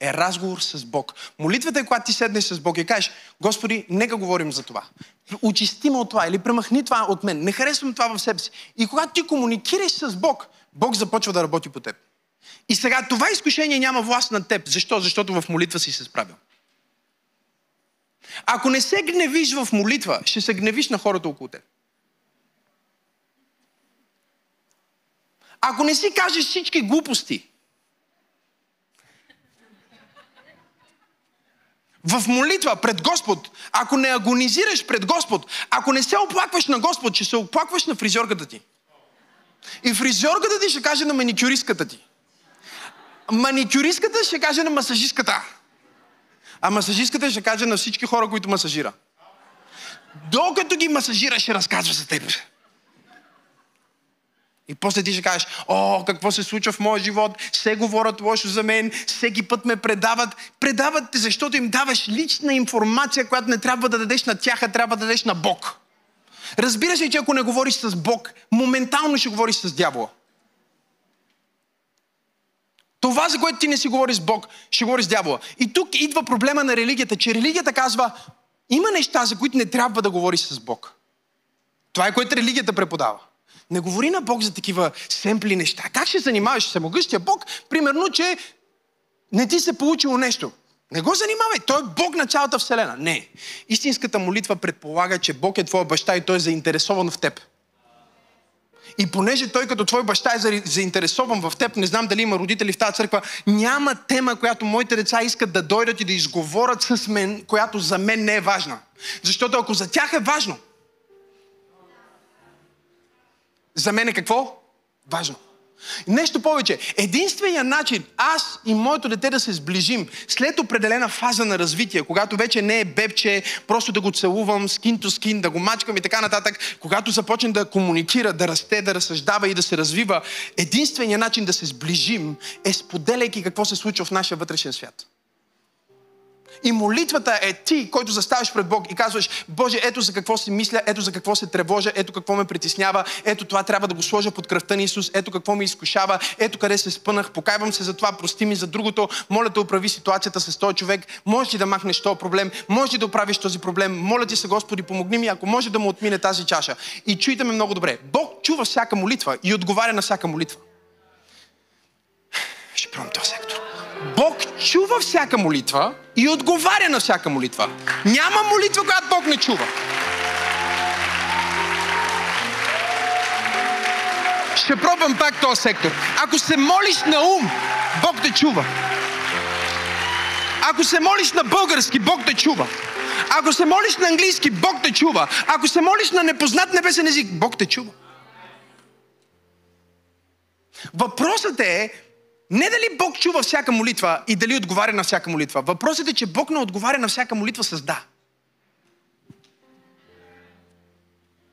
е разговор с Бог. Молитвата е, когато ти седнеш с Бог и кажеш, Господи, нека говорим за това. Очисти ме от това или премахни това от мен. Не харесвам това в себе си. И когато ти комуникираш с Бог, Бог започва да работи по теб. И сега това изкушение няма власт над теб. Защо? Защото в молитва си се справил. Ако не се гневиш в молитва, ще се гневиш на хората около теб. Ако не си кажеш всички глупости, в молитва пред Господ, ако не агонизираш пред Господ, ако не се оплакваш на Господ, ще се оплакваш на фризьорката ти. И фризьорката ти ще каже на маникюристката ти. Маникюристката ще каже на масажистката. А масажистката ще каже на всички хора, които масажира. Докато ги масажира, ще разказва за теб. И после ти ще кажеш, о, какво се случва в моя живот, все говорят лошо за мен, всеки път ме предават. Предават те, защото им даваш лична информация, която не трябва да дадеш на тях, а трябва да дадеш на Бог. Разбираш ли, че ако не говориш с Бог, моментално ще говориш с дявола. Това, за което ти не си говориш с Бог, ще говориш с дявола. И тук идва проблема на религията, че религията казва, има неща, за които не трябва да говориш с Бог. Това е което религията преподава. Не говори на Бог за такива семпли неща. Как ще занимаваш се могъщия Бог? Примерно, че не ти се получило нещо. Не го занимавай. Той е Бог на цялата Вселена. Не. Истинската молитва предполага, че Бог е твоя баща и той е заинтересован в теб. И понеже той като твой баща е заинтересован в теб, не знам дали има родители в тази църква, няма тема, която моите деца искат да дойдат и да изговорят с мен, която за мен не е важна. Защото ако за тях е важно, за мен е какво? Важно. Нещо повече. Единственият начин аз и моето дете да се сближим след определена фаза на развитие, когато вече не е бебче, просто да го целувам скин то скин, да го мачкам и така нататък, когато започне да комуникира, да расте, да разсъждава и да се развива, единственият начин да се сближим е споделяйки какво се случва в нашия вътрешен свят. И молитвата е ти, който заставаш пред Бог и казваш, Боже, ето за какво си мисля, ето за какво се тревожа, ето какво ме притеснява, ето това трябва да го сложа под кръвта на Исус, ето какво ми изкушава, ето къде се спънах, покайвам се за това, прости ми за другото, моля да управи ситуацията с този човек, можеш ли да махнеш този проблем, можеш ли да оправиш този проблем, моля ти се Господи, помогни ми, ако може да му отмине тази чаша. И чуйте ме много добре, Бог чува всяка молитва и отговаря на всяка молитва. Ще пробвам този сектор. Чува всяка молитва и отговаря на всяка молитва. Няма молитва, която Бог не чува. Ще пробвам пак този сектор. Ако се молиш на ум, Бог те чува. Ако се молиш на български, Бог те чува. Ако се молиш на английски, Бог те чува. Ако се молиш на непознат небесен език, Бог те чува. Въпросът е не дали Бог чува всяка молитва и дали отговаря на всяка молитва. Въпросът е, че Бог не отговаря на всяка молитва с да.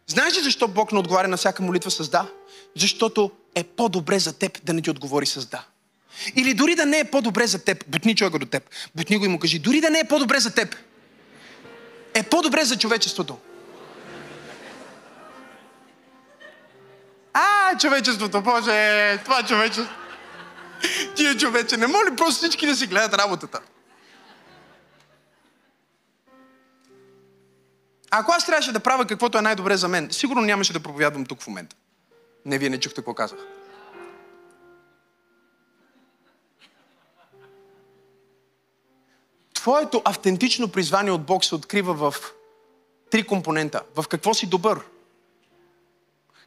Знаеш ли защо Бог не отговаря на всяка молитва с да? Защото е по-добре за теб да не ти отговори с да. Или дори да не е по-добре за теб, бутни човека до теб, бутни го и му кажи, дори да не е по-добре за теб, е по-добре за човечеството. А, човечеството, Боже, това човечество. Тия човече, не моли просто всички да си гледат работата. Ако аз трябваше да правя каквото е най-добре за мен, сигурно нямаше да проповядвам тук в момента. Не, вие не чухте какво казах. Твоето автентично призвание от Бог се открива в три компонента. В какво си добър?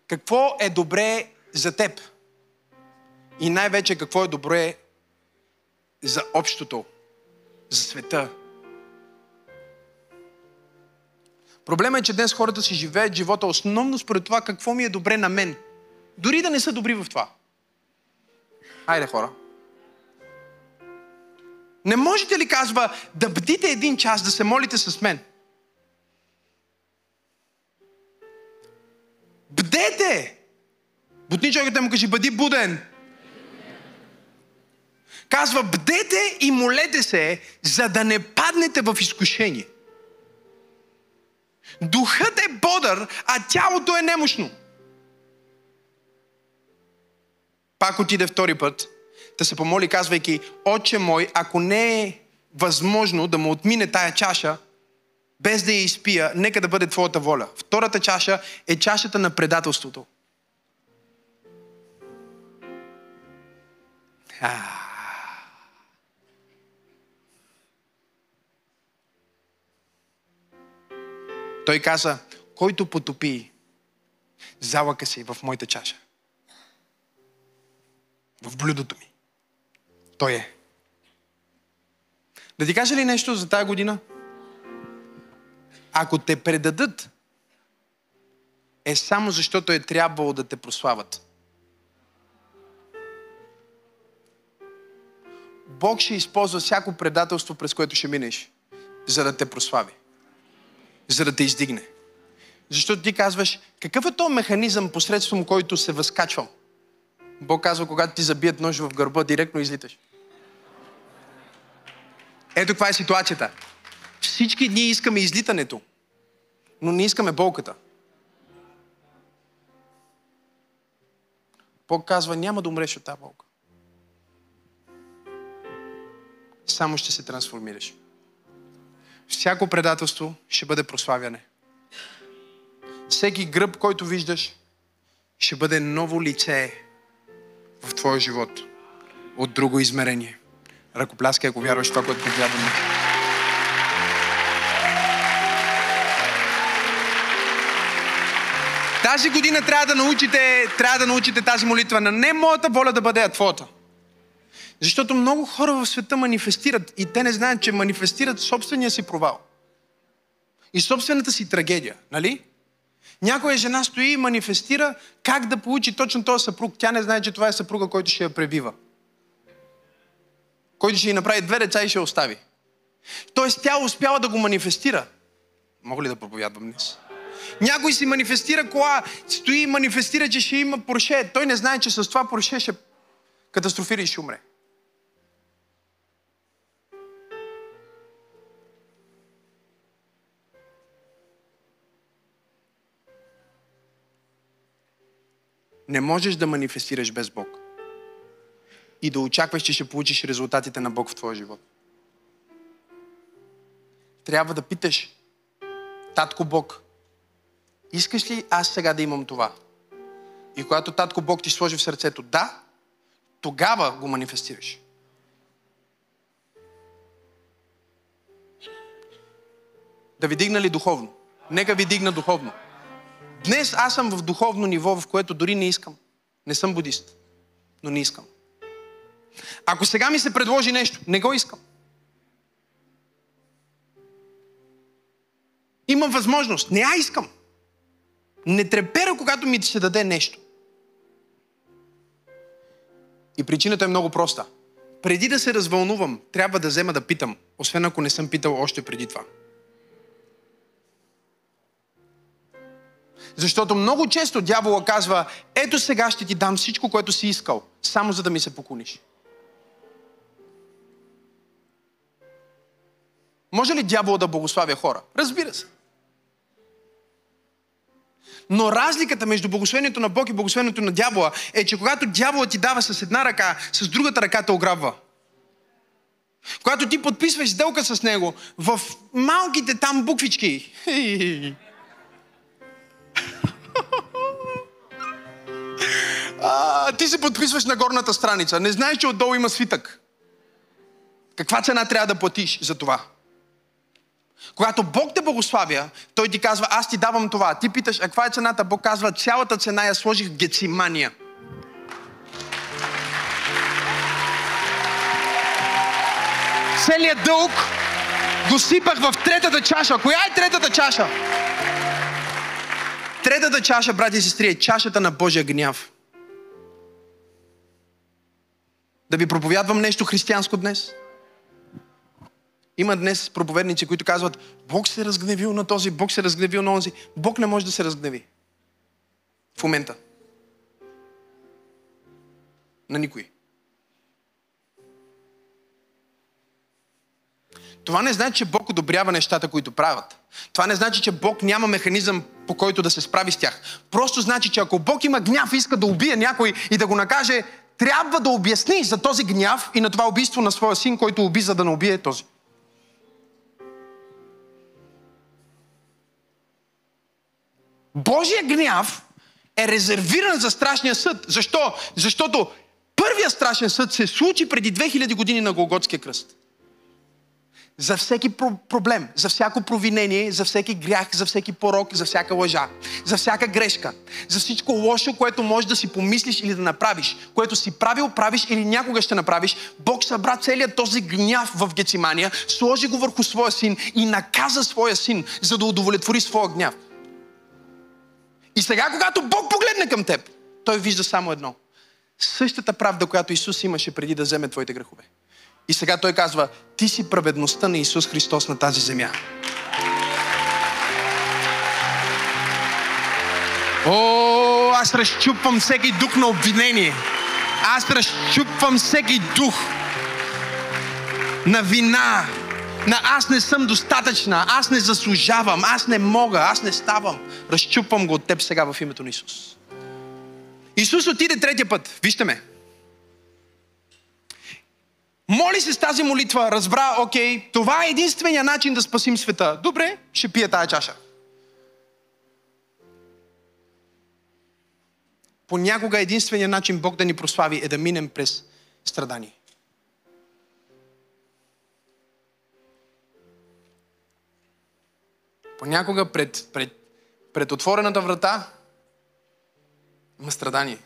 Какво е добре за теб? И най-вече какво е добре за общото, за света. Проблема е, че днес хората си живеят живота основно според това какво ми е добре на мен. Дори да не са добри в това. Айде хора. Не можете ли, казва, да бдите един час, да се молите с мен? Бдете! Бутни човекът му кажи, бъди буден. Казва, бдете и молете се, за да не паднете в изкушение. Духът е бодър, а тялото е немощно. Пак отиде втори път да се помоли, казвайки, Отче мой, ако не е възможно да му отмине тая чаша, без да я изпия, нека да бъде Твоята воля. Втората чаша е чашата на предателството. А. Той каза, който потопи залъка си в моята чаша, в блюдото ми, той е. Да ти кажа ли нещо за тази година? Ако те предадат, е само защото е трябвало да те прославят. Бог ще използва всяко предателство, през което ще минеш, за да те прослави за да те издигне. Защото ти казваш, какъв е то механизъм, посредством който се възкачвам? Бог казва, когато ти забият нож в гърба, директно излиташ. Ето каква е ситуацията. Всички ние искаме излитането, но не искаме болката. Бог казва, няма да умреш от тази болка. Само ще се трансформираш всяко предателство ще бъде прославяне. Всеки гръб, който виждаш, ще бъде ново лице в твоя живот. От друго измерение. Ръкопляскай, ако вярваш това, което проповядваме. Тази година трябва да научите, трябва да научите тази молитва на не моята воля да бъде, а твоята. Защото много хора в света манифестират и те не знаят, че манифестират собствения си провал. И собствената си трагедия, нали? Някоя жена стои и манифестира как да получи точно този съпруг. Тя не знае, че това е съпруга, който ще я пребива. Който ще й направи две деца и ще я остави. Тоест тя успява да го манифестира. Мога ли да проповядвам днес? Някой си манифестира кола, стои и манифестира, че ще има Порше. Той не знае, че с това Порше ще катастрофира и ще умре. Не можеш да манифестираш без Бог. И да очакваш, че ще получиш резултатите на Бог в твоя живот. Трябва да питаш, Татко Бог, искаш ли аз сега да имам това? И когато Татко Бог ти сложи в сърцето да, тогава го манифестираш. Да ви дигна ли духовно? Нека ви дигна духовно. Днес аз съм в духовно ниво, в което дори не искам. Не съм будист, но не искам. Ако сега ми се предложи нещо, не го искам. Имам възможност. Не я искам. Не трепера, когато ми се даде нещо. И причината е много проста. Преди да се развълнувам, трябва да взема да питам, освен ако не съм питал още преди това. Защото много често дявола казва, ето сега ще ти дам всичко, което си искал, само за да ми се поклониш. Може ли дявола да благославя хора? Разбира се. Но разликата между благословението на Бог и благословението на дявола е, че когато дявола ти дава с една ръка, с другата ръка те ограбва. Когато ти подписваш сделка с него, в малките там буквички, а, ти се подписваш на горната страница. Не знаеш, че отдолу има свитък. Каква цена трябва да платиш за това? Когато Бог те благославя, Той ти казва, аз ти давам това. Ти питаш, а каква е цената? Бог казва, цялата цена я сложих в Гецимания. Целият дълг го сипах в третата чаша. Коя е третата чаша? Третата чаша, брати и сестри, е чашата на Божия гняв. Да ви проповядвам нещо християнско днес? Има днес проповедници, които казват, Бог се разгневил на този, Бог се разгневил на онзи. Бог не може да се разгневи. В момента. На никой. Това не значи, че Бог одобрява нещата, които правят. Това не значи, че Бог няма механизъм, по който да се справи с тях. Просто значи, че ако Бог има гняв и иска да убие някой и да го накаже, трябва да обясни за този гняв и на това убийство на своя син, който уби, за да не убие този. Божия гняв е резервиран за страшния съд. Защо? Защото първия страшен съд се случи преди 2000 години на Голготския кръст. За всеки проблем, за всяко провинение, за всеки грях, за всеки порок, за всяка лъжа, за всяка грешка, за всичко лошо, което можеш да си помислиш или да направиш, което си правил, правиш или някога ще направиш, Бог събра целият този гняв в Гецимания, сложи го върху своя син и наказа своя син, за да удовлетвори своя гняв. И сега, когато Бог погледне към теб, той вижда само едно. Същата правда, която Исус имаше преди да вземе твоите грехове. И сега той казва, ти си праведността на Исус Христос на тази земя. О, аз разчупвам всеки дух на обвинение. Аз разчупвам всеки дух на вина, на аз не съм достатъчна, аз не заслужавам, аз не мога, аз не ставам. Разчупвам го от теб сега в името на Исус. Исус отиде третия път. Вижте ме. Моли се с тази молитва, разбра, окей, това е единствения начин да спасим света. Добре, ще пия тая чаша. Понякога единствения начин Бог да ни прослави е да минем през страдание. Понякога пред, пред, пред отворената врата има страдание.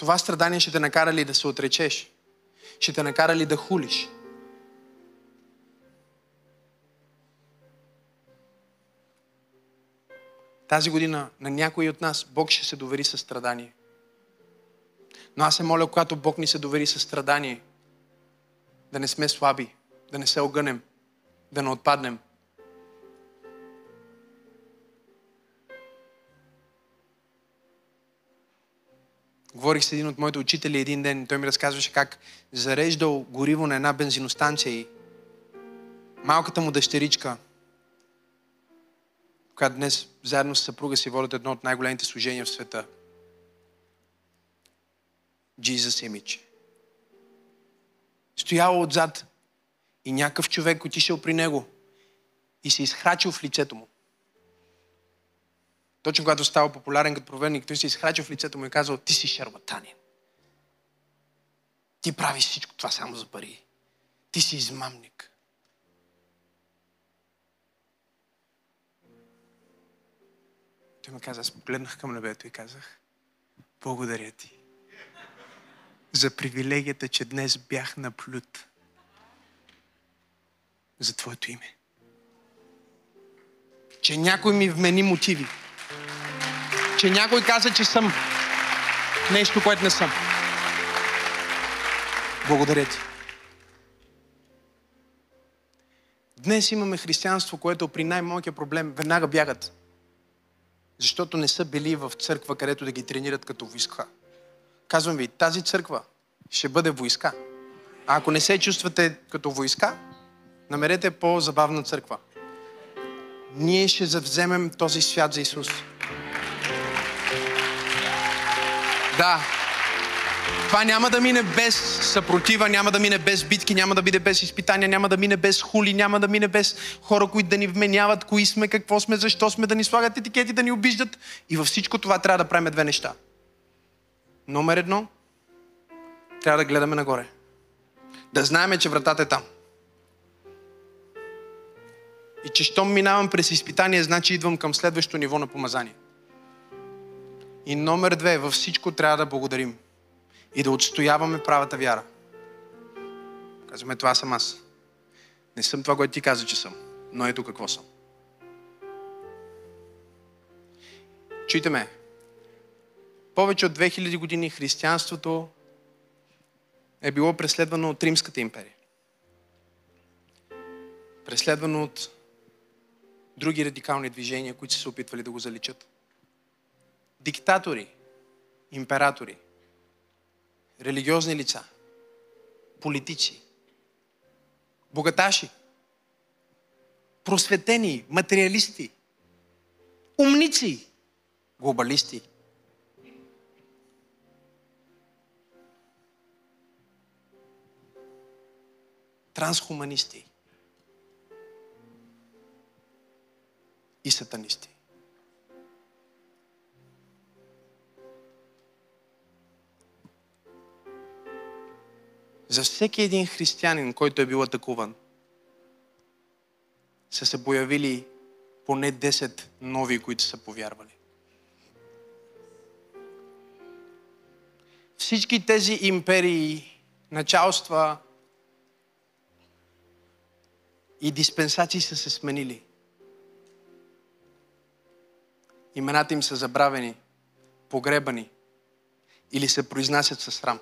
Това страдание ще те накара ли да се отречеш? Ще те накара ли да хулиш? Тази година на някой от нас Бог ще се довери със страдание. Но аз се моля, когато Бог ни се довери със страдание, да не сме слаби, да не се огънем, да не отпаднем, Говорих с един от моите учители един ден, той ми разказваше как зареждал гориво на една бензиностанция и малката му дъщеричка, която днес заедно с съпруга си водят едно от най-големите служения в света. Jesus Image. Стояла отзад и някакъв човек отишъл при него и се изхрачил в лицето му. Точно когато става популярен като проверник, той се изхрачил в лицето му и казал, ти си шарбатанин. Ти правиш всичко това само за пари. Ти си измамник. Той ме каза, аз погледнах към небето и казах, благодаря ти за привилегията, че днес бях на плют за Твоето име. Че някой ми вмени мотиви. Че някой каза, че съм нещо, което не съм. Благодаря ти. Днес имаме християнство, което при най-малкия проблем веднага бягат. Защото не са били в църква, където да ги тренират като войска. Казвам ви, тази църква ще бъде войска. А ако не се чувствате като войска, намерете по-забавна църква. Ние ще завземем този свят за Исус. Да, това няма да мине без съпротива, няма да мине без битки, няма да мине без изпитания, няма да мине без хули, няма да мине без хора, които да ни вменяват кои сме, какво сме, защо сме, да ни слагат етикети, да ни обиждат. И във всичко това трябва да правим две неща. Номер едно, трябва да гледаме нагоре. Да знаеме, че вратата е там. И че щом минавам през изпитание, значи идвам към следващото ниво на помазание. И номер две, във всичко трябва да благодарим и да отстояваме правата вяра. Казваме, това съм аз. Не съм това, което ти каза, че съм, но ето какво съм. Чуйте ме. Повече от 2000 години християнството е било преследвано от Римската империя. Преследвано от други радикални движения, които са се опитвали да го заличат. Диктатори, императори – религиозни лица, политици, богаташи, просветени, материалисти, умници, глобалисти. Трансхуманисти и сатанисти. За всеки един християнин, който е бил атакуван, са се появили поне 10 нови, които са повярвали. Всички тези империи, началства и диспенсации са се сменили. Имената им са забравени, погребани или се произнасят със срам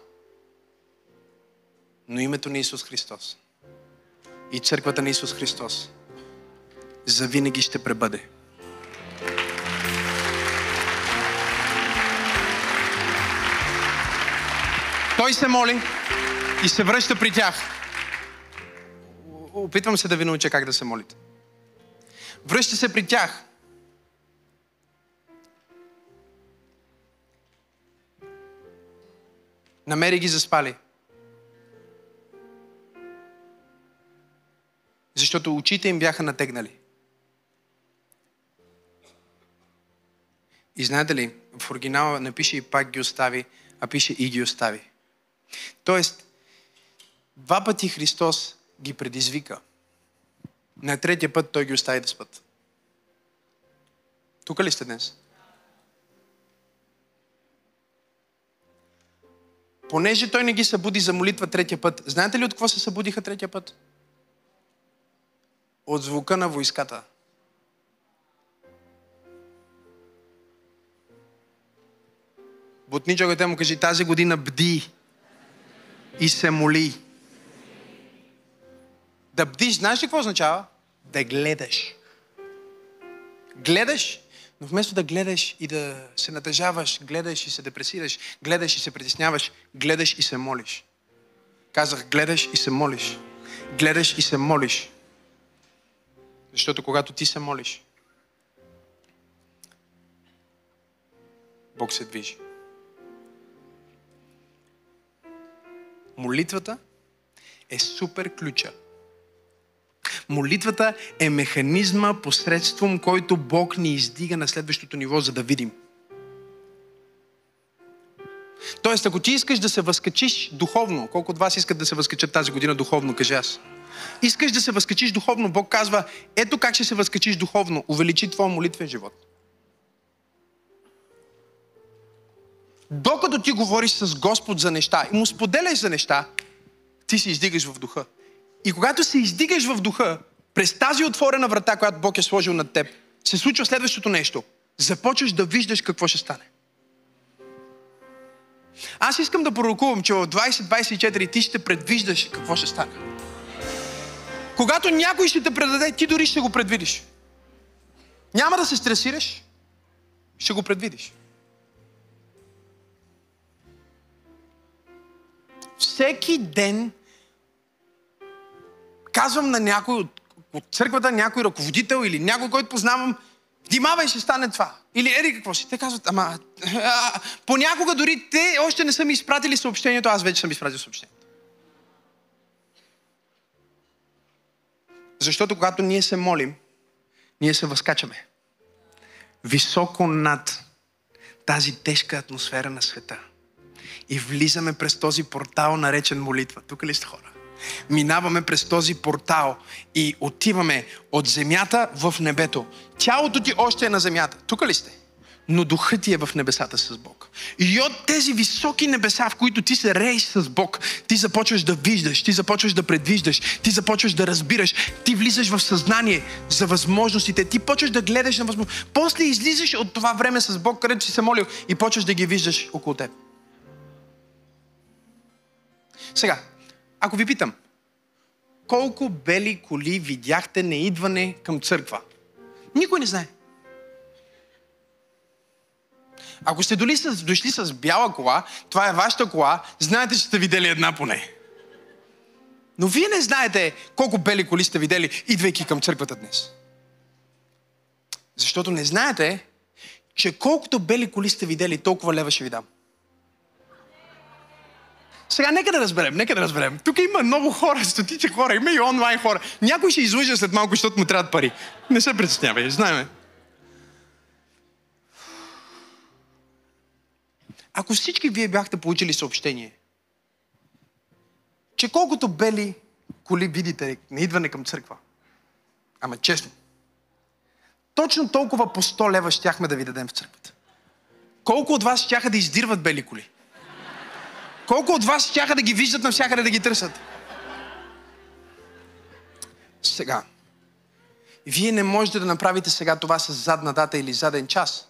но името на Исус Христос и църквата на Исус Христос завинаги ще пребъде. Той се моли и се връща при тях. Опитвам се да ви науча как да се молите. Връща се при тях. Намери ги заспали. Защото очите им бяха натегнали. И знаете ли, в оригинала не пише и пак ги остави, а пише и ги остави. Тоест, два пъти Христос ги предизвика. На третия път Той ги остави да спът. Тук ли сте днес? Понеже Той не ги събуди за молитва третия път, знаете ли от какво се събудиха третия път? От звука на войската. Бутни човекът му кажи, тази година бди и се моли. Да бдиш, знаеш ли какво означава? Да гледаш. Гледаш, но вместо да гледаш и да се натъжаваш, гледаш и се депресираш, гледаш и се притесняваш, гледаш и се молиш. Казах, гледаш и се молиш. Гледаш и се молиш. Защото когато ти се молиш, Бог се движи. Молитвата е супер ключа. Молитвата е механизма, посредством който Бог ни издига на следващото ниво, за да видим. Тоест, ако ти искаш да се възкачиш духовно, колко от вас искат да се възкачат тази година духовно, кажи аз. Искаш да се възкачиш духовно, Бог казва, ето как ще се възкачиш духовно, увеличи твоя молитвен живот. Докато ти говориш с Господ за неща и му споделяш за неща, ти се издигаш в духа. И когато се издигаш в духа, през тази отворена врата, която Бог е сложил над теб, се случва следващото нещо. Започваш да виждаш какво ще стане. Аз искам да пророкувам, че в 2024 ти ще предвиждаш какво ще стане. Когато някой ще те предаде, ти дори ще го предвидиш. Няма да се стресираш, ще го предвидиш. Всеки ден казвам на някой от, от църквата, някой ръководител или някой, който познавам, внимавай, ще стане това. Или ери какво си. Те казват, ама а, понякога дори те още не са ми изпратили съобщението, аз вече съм изпратил съобщението. Защото когато ние се молим, ние се възкачаме. Високо над тази тежка атмосфера на света. И влизаме през този портал, наречен молитва. Тук ли сте хора? Минаваме през този портал и отиваме от земята в небето. Тялото ти още е на земята. Тук ли сте? но духът ти е в небесата с Бог. И от тези високи небеса, в които ти се рееш с Бог, ти започваш да виждаш, ти започваш да предвиждаш, ти започваш да разбираш, ти влизаш в съзнание за възможностите, ти почваш да гледаш на възможности. После излизаш от това време с Бог, където си се молил и почваш да ги виждаш около теб. Сега, ако ви питам, колко бели коли видяхте на идване към църква? Никой не знае. Ако сте дошли с, дошли с бяла кола, това е вашата кола, знаете, че сте видели една поне. Но вие не знаете колко бели коли сте видели, идвайки към църквата днес. Защото не знаете, че колкото бели коли сте видели, толкова лева ще ви дам. Сега нека да разберем, нека да разберем. Тук има много хора, стотици хора, има и онлайн хора. Някой ще излъжа след малко, защото му трябват пари. Не се притеснявай, знаеме. Ако всички вие бяхте получили съобщение, че колкото бели коли видите на идване към църква, ама честно, точно толкова по 100 лева щяхме да ви дадем в църквата. Колко от вас щяха да издирват бели коли? Колко от вас щяха да ги виждат навсякъде да ги търсят? Сега. Вие не можете да направите сега това с задна дата или заден час.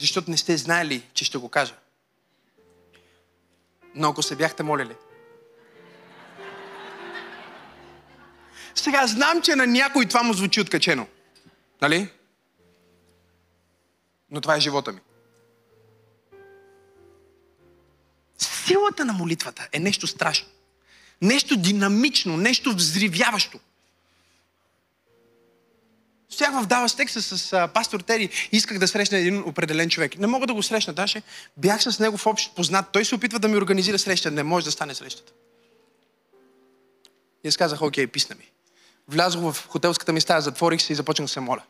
Защото не сте знаели, че ще го кажа. Но ако се бяхте молили. Сега знам, че на някой това му звучи откачено. Нали? Но това е живота ми. Силата на молитвата е нещо страшно. Нещо динамично, нещо взривяващо. Стоях в Далас, Тексас с а, пастор Тери и исках да срещна един определен човек. Не мога да го срещна, даже бях с него в общ познат. Той се опитва да ми организира среща. Не може да стане срещата. И аз казах, окей, писна ми. Влязох в хотелската ми стая, затворих се и започнах се моля.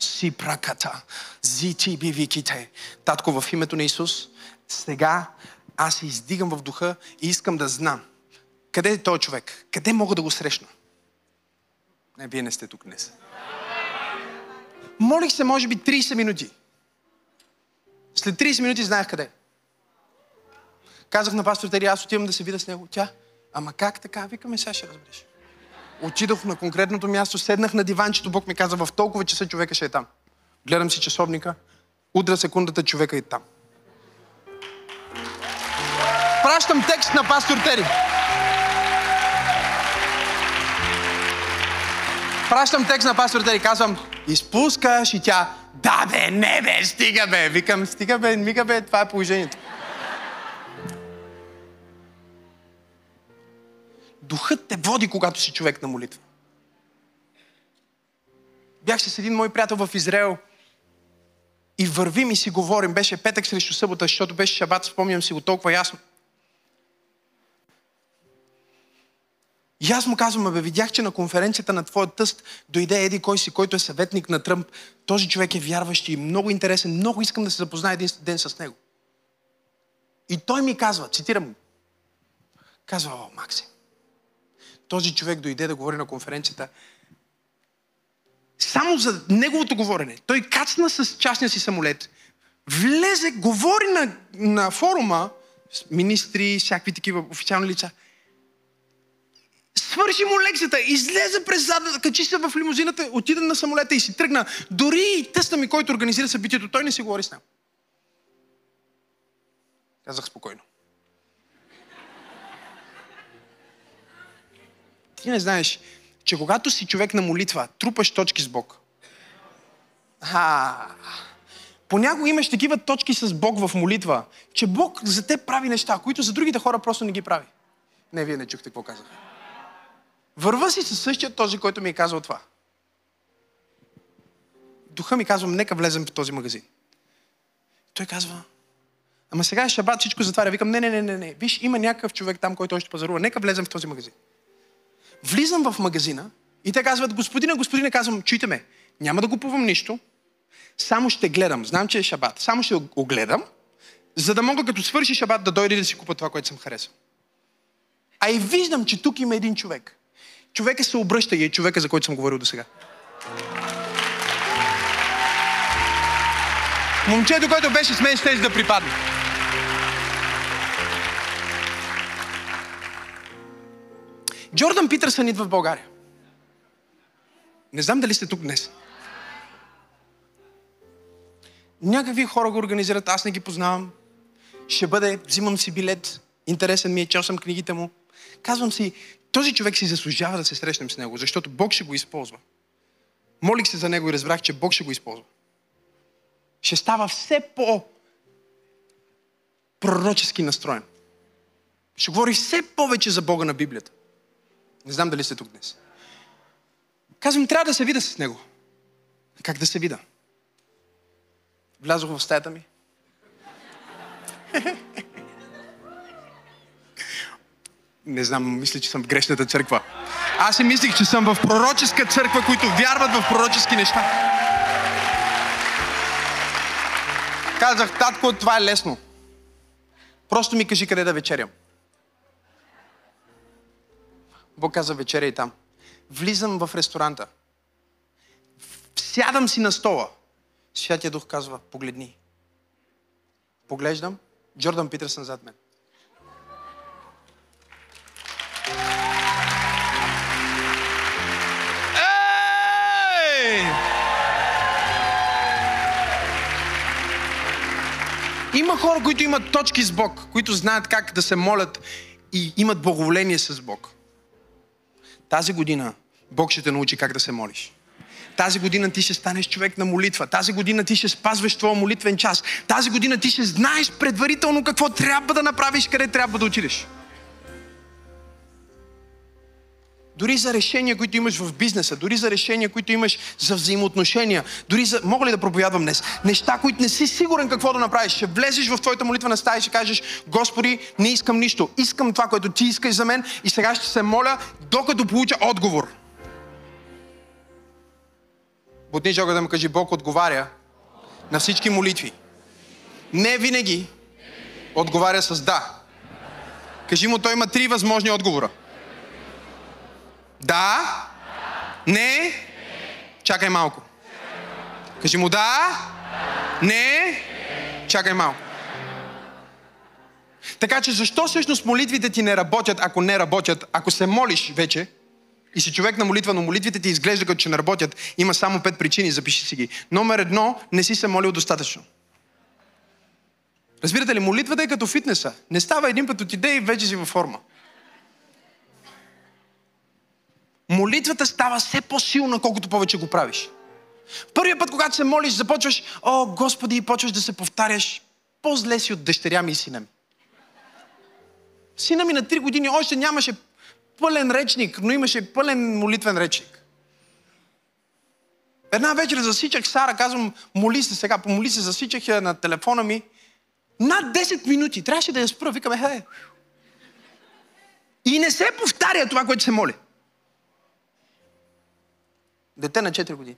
Си праката, зи ти би виките. Татко, в името на Исус, сега аз се издигам в духа и искам да знам къде е този човек, къде мога да го срещна. Не, вие не сте тук днес. Молих се, може би, 30 минути. След 30 минути знаех къде. Казах на пастор Тери, аз отивам да се видя с него. Тя, ама как така? Викаме, сега ще разбереш. Отидох на конкретното място, седнах на диванчето, Бог ми каза, в толкова часа човека ще е там. Гледам си часовника, удра секундата, човека е там. Пращам текст на пастор Тери. Пращам текст на пастор Тери, казвам, изпускаш и тя, да бе, не бе, стига бе. Викам, стига бе, мига бе, това е положението. Духът те води, когато си човек на молитва. Бях с един мой приятел в Израел И вървим и си говорим. Беше петък срещу събота, защото беше шабат, спомням си го толкова ясно. И аз му казвам, бе, видях, че на конференцията на твоя тъст дойде Еди кой си, който е съветник на Тръмп. Този човек е вярващ и много интересен. Много искам да се запозная един ден с него. И той ми казва, цитирам, казва, о, Максим, този човек дойде да говори на конференцията само за неговото говорене. Той кацна с частния си самолет, влезе, говори на, на форума с министри, всякакви такива официални лица. Свърши му лекцията, излезе през задната, качи се в лимузината, отида на самолета и си тръгна. Дори и тъста ми, който организира събитието, той не си говори с него. Казах спокойно. Ти не знаеш, че когато си човек на молитва, трупаш точки с Бог. А, понякога имаш такива точки с Бог в молитва, че Бог за те прави неща, които за другите хора просто не ги прави. Не, вие не чухте какво казах. Върва си със същия този, който ми е казал това. Духа ми казва, нека влезем в този магазин. Той казва, ама сега е шабат, всичко затваря. Викам, не, не, не, не, не. Виж, има някакъв човек там, който още пазарува. Нека влезем в този магазин. Влизам в магазина и те казват, господина, господина, казвам, чуйте ме, няма да купувам нищо, само ще гледам. Знам, че е шабат. Само ще го гледам, за да мога като свърши шабат да дойде да си купа това, което съм харесал. А и виждам, че тук има един човек. Човека се обръща и е човека, за който съм говорил до сега. Момчето, което беше с мен, ще да припадне. Джордан Питърсън идва в България. Не знам дали сте тук днес. Някакви хора го организират, аз не ги познавам. Ще бъде, взимам си билет, интересен ми е, чел съм книгите му. Казвам си, този човек си заслужава да се срещнем с него, защото Бог ще го използва. Молих се за него и разбрах, че Бог ще го използва. Ще става все по пророчески настроен. Ще говори все повече за Бога на Библията. Не знам дали сте тук днес. Казвам, трябва да се вида с него. Как да се вида? Влязох в стаята ми. Не знам, мисля, че съм в грешната църква. Аз си мислих, че съм в пророческа църква, които вярват в пророчески неща. Казах, татко, това е лесно. Просто ми кажи къде да вечерям. Бог каза, вечеря и там. Влизам в ресторанта. Сядам си на стола. Святия Дух казва, погледни. Поглеждам. Джордан Питърсън зад мен. Има хора, които имат точки с Бог, които знаят как да се молят и имат благоволение с Бог. Тази година Бог ще те научи как да се молиш. Тази година ти ще станеш човек на молитва. Тази година ти ще спазваш твоя молитвен час. Тази година ти ще знаеш предварително какво трябва да направиш, къде трябва да отидеш. Дори за решения, които имаш в бизнеса, дори за решения, които имаш за взаимоотношения, дори за... Мога ли да проповядвам днес? Неща, които не си сигурен какво да направиш. Ще влезеш в твоята молитва на стая и ще кажеш, Господи, не искам нищо. Искам това, което ти искаш за мен и сега ще се моля, докато получа отговор. Бутни жога да му кажи, Бог отговаря на всички молитви. Не винаги отговаря с да. Кажи му, той има три възможни отговора. Да? Не? Чакай малко. Кажи му да? Не? Чакай малко. Така че защо всъщност молитвите ти не работят, ако не работят, ако се молиш вече и си човек на молитва, но молитвите ти изглежда като че не работят, има само пет причини, запиши си ги. Номер едно, не си се молил достатъчно. Разбирате ли, молитвата е като фитнеса. Не става един път от идеи и вече си във форма. Молитвата става все по-силна, колкото повече го правиш. Първият път, когато се молиш, започваш, о, Господи, и почваш да се повтаряш, по-зле си от дъщеря ми и сина ми. Сина ми на 3 години още нямаше пълен речник, но имаше пълен молитвен речник. Една вечер засичах Сара, казвам, моли се сега, помоли се, засичах я на телефона ми. Над 10 минути. Трябваше да я спра. Викаме, хей. И не се повтаря това, което се моли. Дете на 4 години.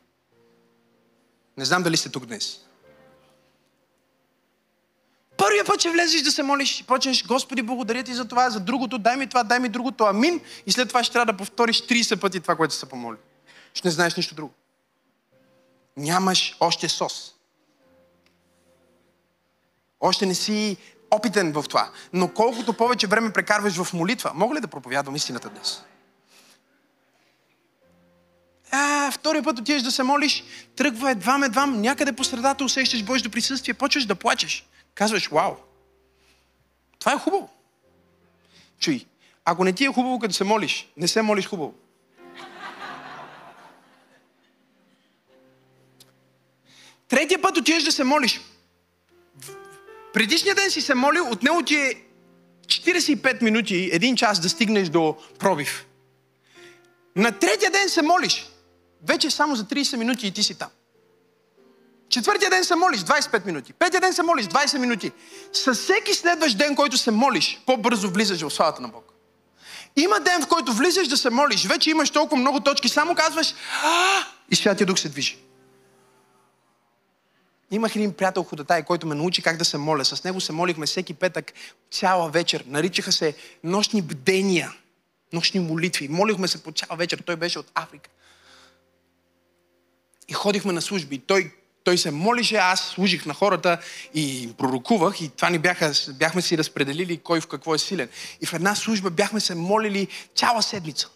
Не знам дали сте тук днес. Първия път ще влезеш да се молиш и почнеш, Господи, благодаря ти за това, за другото, дай ми това, дай ми другото, амин. И след това ще трябва да повториш 30 пъти това, което се помоли. Ще не знаеш нищо друго. Нямаш още сос. Още не си опитен в това. Но колкото повече време прекарваш в молитва, мога ли да проповядвам истината днес? А, втория път отиваш да се молиш, тръгва едвам, едвам, някъде по средата усещаш Божието присъствие, почваш да плачеш. Казваш, вау, това е хубаво. Чуй, ако не ти е хубаво, като се молиш, не се молиш хубаво. Третия път отиваш да се молиш. Предишния ден си се молил, от него ти е 45 минути, един час да стигнеш до пробив. На третия ден се молиш. Вече само за 30 минути и ти си там. Четвъртия ден се молиш 25 минути. Петия ден се молиш 20 минути. Със всеки следващ ден, който се молиш, по-бързо влизаш в славата на Бог. Има ден, в който влизаш да се молиш, вече имаш толкова много точки, само казваш а и Святия Дух се движи. Имах един приятел ходатай, който ме научи как да се моля. С него се молихме всеки петък, цяла вечер. Наричаха се нощни бдения, нощни молитви. Молихме се по цяла вечер. Той беше от Африка. И ходихме на служби. Той, той се молише, аз служих на хората и пророкувах. И това ни бяха, бяхме си разпределили кой в какво е силен. И в една служба бяхме се молили цяла седмица.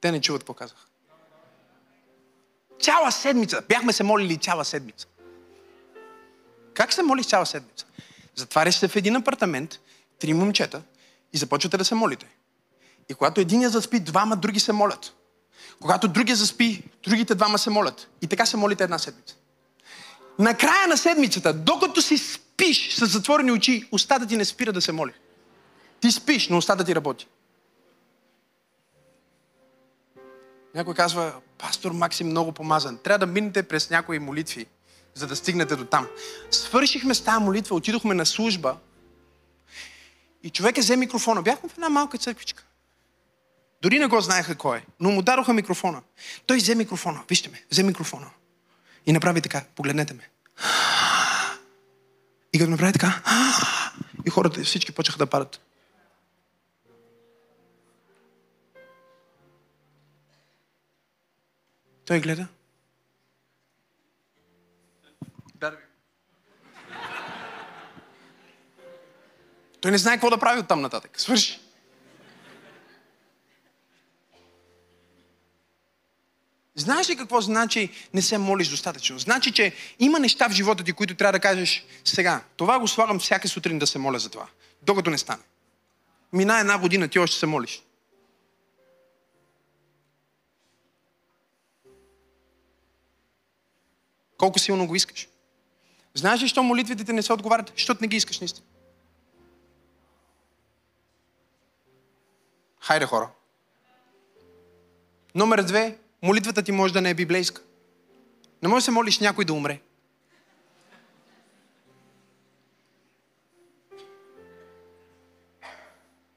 Те не чуват какво казах. Цяла седмица. Бяхме се молили цяла седмица. Как се молиш цяла седмица? Затваряш се в един апартамент, три момчета и започвате да се молите. И когато единия заспи, двама други се молят. Когато другия заспи, другите двама се молят. И така се молите една седмица. На края на седмицата, докато си спиш с затворени очи, устата ти не спира да се моли. Ти спиш, но устата ти работи. Някой казва, пастор Максим много помазан. Трябва да минете през някои молитви, за да стигнете до там. Свършихме с тази молитва, отидохме на служба и човек е взе микрофона. Бяхме в една малка църквичка. Дори не го знаеха кой е, но му дадоха микрофона. Той взе микрофона. Вижте ме, взе микрофона. И направи така, погледнете ме. И като направи така, и хората всички почнаха да падат. Той гледа. Той не знае какво да прави от там нататък. Свърши. Знаеш ли какво значи не се молиш достатъчно? Значи, че има неща в живота ти, които трябва да кажеш сега. Това го слагам всяка сутрин да се моля за това. Докато не стане. Мина една година, ти още се молиш. Колко силно го искаш. Знаеш ли, защо молитвите ти не се отговарят? Защото не ги искаш наистина. Хайде хора. Номер две, молитвата ти може да не е библейска. Не може да се молиш някой да умре.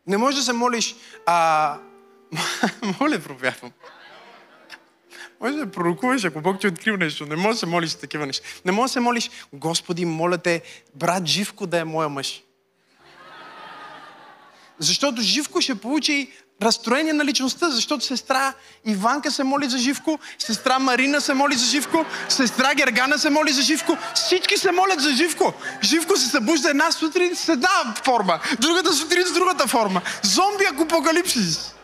Не може да се молиш, а... Моля, проповядвам. Може да пророкуваш, ако Бог ти открил нещо. Не може да се молиш такива неща. Не може да се молиш, Господи, моля те, брат Живко да е моя мъж. Защото Живко ще получи разстроение на личността, защото сестра Иванка се моли за Живко, сестра Марина се моли за Живко, сестра Гергана се моли за Живко. Всички се молят за Живко. Живко се събужда една сутрин с една форма, другата сутрин с другата форма. Зомби апокалипсис.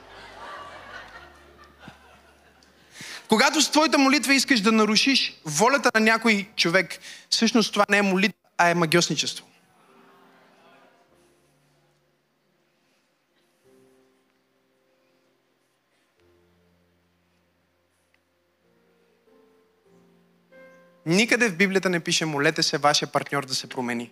Когато с твоята молитва искаш да нарушиш волята на някой човек, всъщност това не е молитва, а е магиосничество. Никъде в Библията не пише молете се вашия партньор да се промени.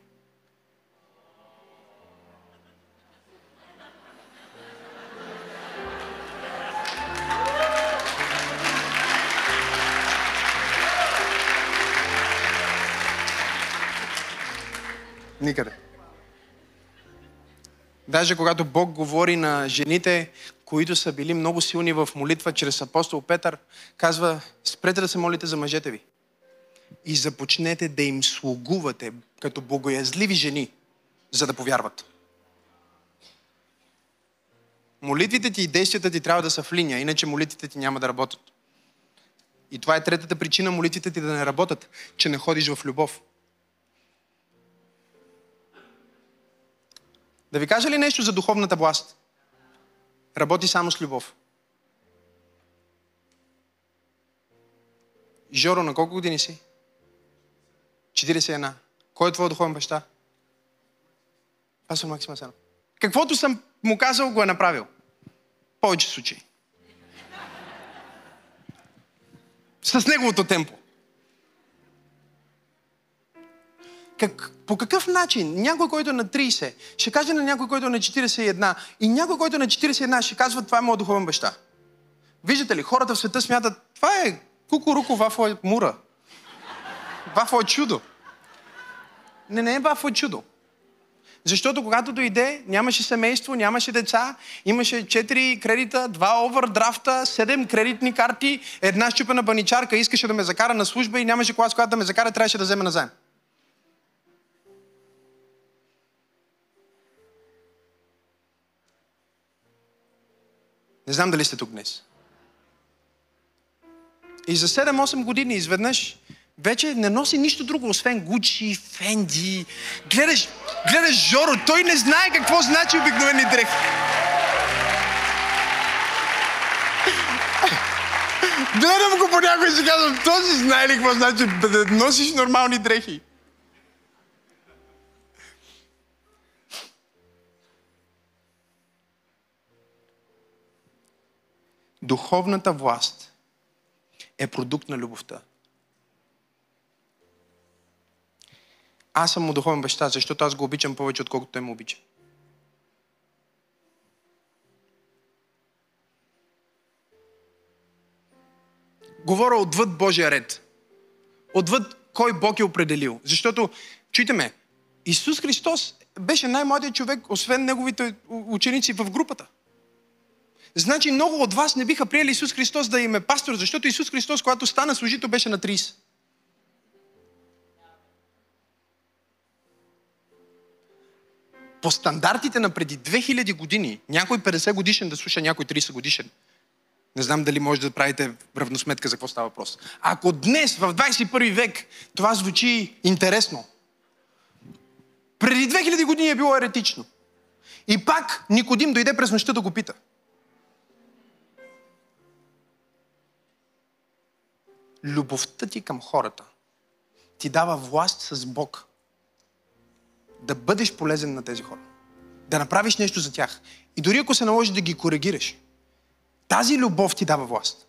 Никъде. Даже когато Бог говори на жените, които са били много силни в молитва чрез апостол Петър, казва, спрете да се молите за мъжете ви и започнете да им слугувате като богоязливи жени, за да повярват. Молитвите ти и действията ти трябва да са в линия, иначе молитвите ти няма да работят. И това е третата причина молитвите ти да не работят, че не ходиш в любов. Да ви кажа ли нещо за духовната власт? Работи само с любов. Жоро, на колко години си? 41. Кой е твой духовен баща? Пастор Максим Асанов. Каквото съм му казал, го е направил. Повече случаи. С неговото темпо. Как, по какъв начин някой, който е на 30, ще каже на някой, който е на 41 и някой, който е на 41 ще казва, това е моят духовен баща. Виждате ли, хората в света смятат, това е кукуруко вафо е мура. Вафо е чудо. Не, не е вафо е чудо. Защото когато дойде, нямаше семейство, нямаше деца, имаше 4 кредита, 2 овердрафта, 7 кредитни карти, една щупена баничарка, искаше да ме закара на служба и нямаше кола, с която да ме закара, трябваше да вземе назаем. Не знам дали сте тук днес. И за 7-8 години изведнъж вече не носи нищо друго, освен Гучи, Фенди. Гледаш, гледаш Жоро, той не знае какво значи обикновени дрехи. Гледам го някой и си казвам, този знае ли какво значи да носиш нормални дрехи? Духовната власт е продукт на любовта. Аз съм му духовен баща, защото аз го обичам повече, отколкото той му обича. Говоря отвъд Божия ред. Отвъд кой Бог е определил. Защото, чуйте ме, Исус Христос беше най-младият човек, освен неговите ученици в групата. Значи много от вас не биха приели Исус Христос да им е пастор, защото Исус Христос, когато стана служител, беше на 30. По стандартите на преди 2000 години, някой 50 годишен да слуша някой 30 годишен. Не знам дали може да правите равносметка за какво става въпрос. Ако днес, в 21 век, това звучи интересно, преди 2000 години е било еретично. И пак Никодим дойде през нощта да го пита. любовта ти към хората ти дава власт с Бог да бъдеш полезен на тези хора. Да направиш нещо за тях. И дори ако се наложи да ги коригираш, тази любов ти дава власт.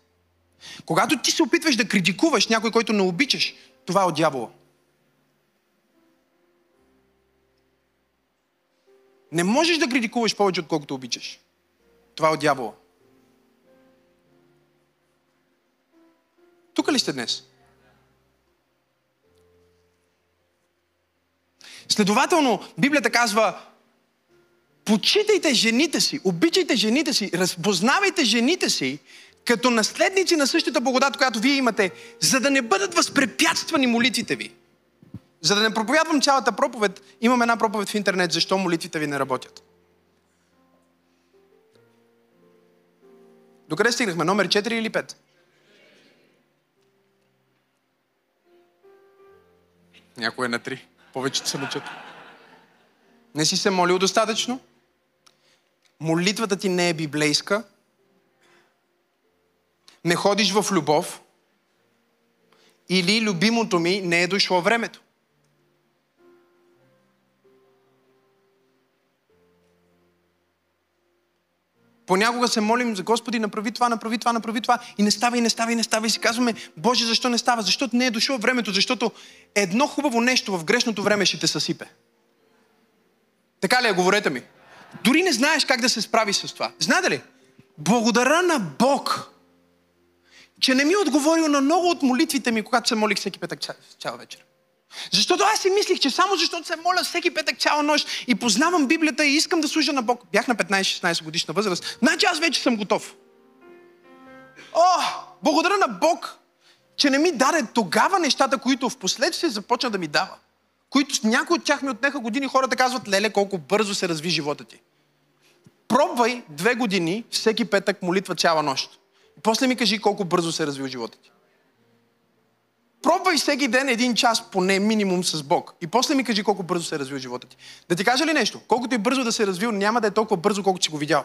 Когато ти се опитваш да критикуваш някой, който не обичаш, това е от дявола. Не можеш да критикуваш повече, отколкото обичаш. Това е от дявола. Тук ли сте днес? Следователно, Библията казва, почитайте жените си, обичайте жените си, разпознавайте жените си, като наследници на същата благодат, която вие имате, за да не бъдат възпрепятствани молитвите ви. За да не проповядвам цялата проповед, имам една проповед в интернет, защо молитвите ви не работят. Докъде стигнахме? Номер 4 или 5? Някой е на три. Повечето се мъчат. Не си се молил достатъчно? Молитвата ти не е библейска? Не ходиш в любов? Или любимото ми не е дошло времето? Понякога се молим за Господи, направи това, направи това, направи това и не става, и не става, и не става. И си казваме, Боже, защо не става? Защото не е дошло времето, защото едно хубаво нещо в грешното време ще те съсипе. Така ли е? Говорете ми. Дори не знаеш как да се справи с това. Знаете ли? Благодаря на Бог, че не ми е отговорил на много от молитвите ми, когато се молих всеки петък цяла вечер. Защото аз си мислих, че само защото се моля всеки петък цяла нощ и познавам Библията и искам да служа на Бог. Бях на 15-16 годишна възраст. Значи аз вече съм готов. О, благодаря на Бог, че не ми даде тогава нещата, които в последствие започна да ми дава. Които някои от тях ми отнеха години, хората казват, леле, колко бързо се разви живота ти. Пробвай две години, всеки петък молитва цяла нощ. И после ми кажи колко бързо се развил живота ти. Пробвай всеки ден един час, поне минимум с Бог. И после ми кажи колко бързо се е развил живота ти. Да ти кажа ли нещо? Колкото и бързо да се е развил, няма да е толкова бързо, колкото си го видял.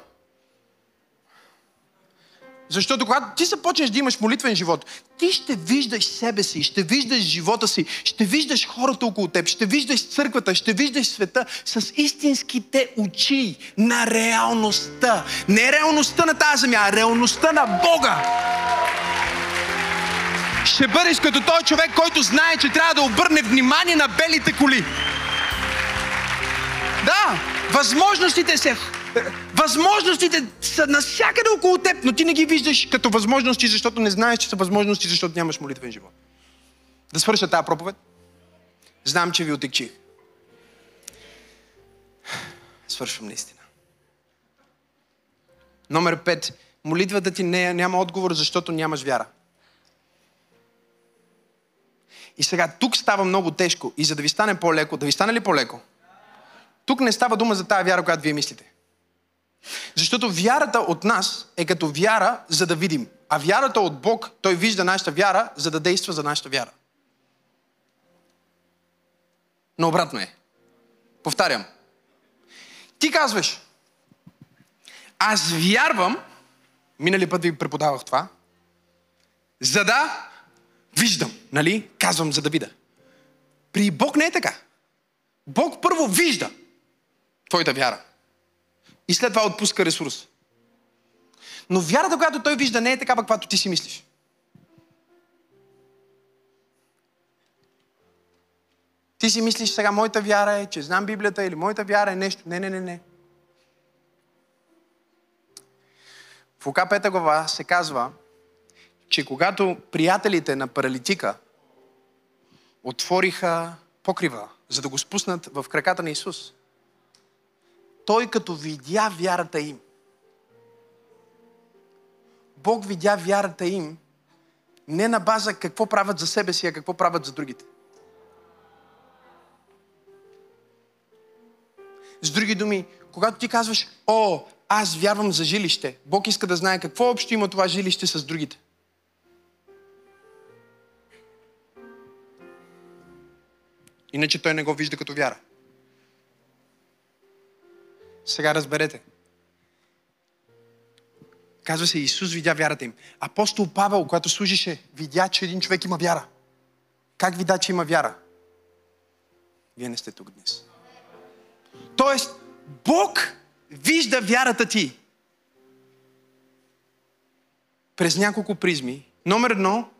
Защото когато ти започнеш да имаш молитвен живот, ти ще виждаш себе си, ще виждаш живота си, ще виждаш хората около теб, ще виждаш църквата, ще виждаш света с истинските очи на реалността. Не реалността на тази земя, а реалността на Бога. Ще бъдеш като той човек, който знае, че трябва да обърне внимание на белите коли. Да, възможностите се Възможностите са навсякъде около теб, но ти не ги виждаш като възможности, защото не знаеш, че са възможности, защото нямаш молитвен живот. Да свърша тази проповед. Знам, че ви отекчих. Свършвам наистина. Номер 5. Молитвата ти не, няма отговор, защото нямаш вяра. И сега тук става много тежко. И за да ви стане по-леко, да ви стане ли по-леко? Тук не става дума за тази вяра, която вие мислите. Защото вярата от нас е като вяра, за да видим. А вярата от Бог, Той вижда нашата вяра, за да действа за нашата вяра. Но обратно е. Повтарям. Ти казваш, аз вярвам, минали път ви преподавах това, за да виждам, нали? Казвам, за да видя. При Бог не е така. Бог първо вижда твоята вяра. И след това отпуска ресурс. Но вярата, която той вижда, не е такава, каквато ти си мислиш. Ти си мислиш сега, моята вяра е, че знам Библията или моята вяра е нещо. Не, не, не, не. В Лука 5 глава се казва, че когато приятелите на паралитика отвориха покрива, за да го спуснат в краката на Исус, той като видя вярата им, Бог видя вярата им не на база какво правят за себе си, а какво правят за другите. С други думи, когато ти казваш, о, аз вярвам за жилище, Бог иска да знае какво общо има това жилище с другите. Иначе той не го вижда като вяра. Сега разберете. Казва се, Исус видя вярата им. Апостол Павел, когато служише, видя, че един човек има вяра. Как видя, че има вяра? Вие не сте тук днес. Тоест, Бог вижда вярата ти през няколко призми. Номер едно,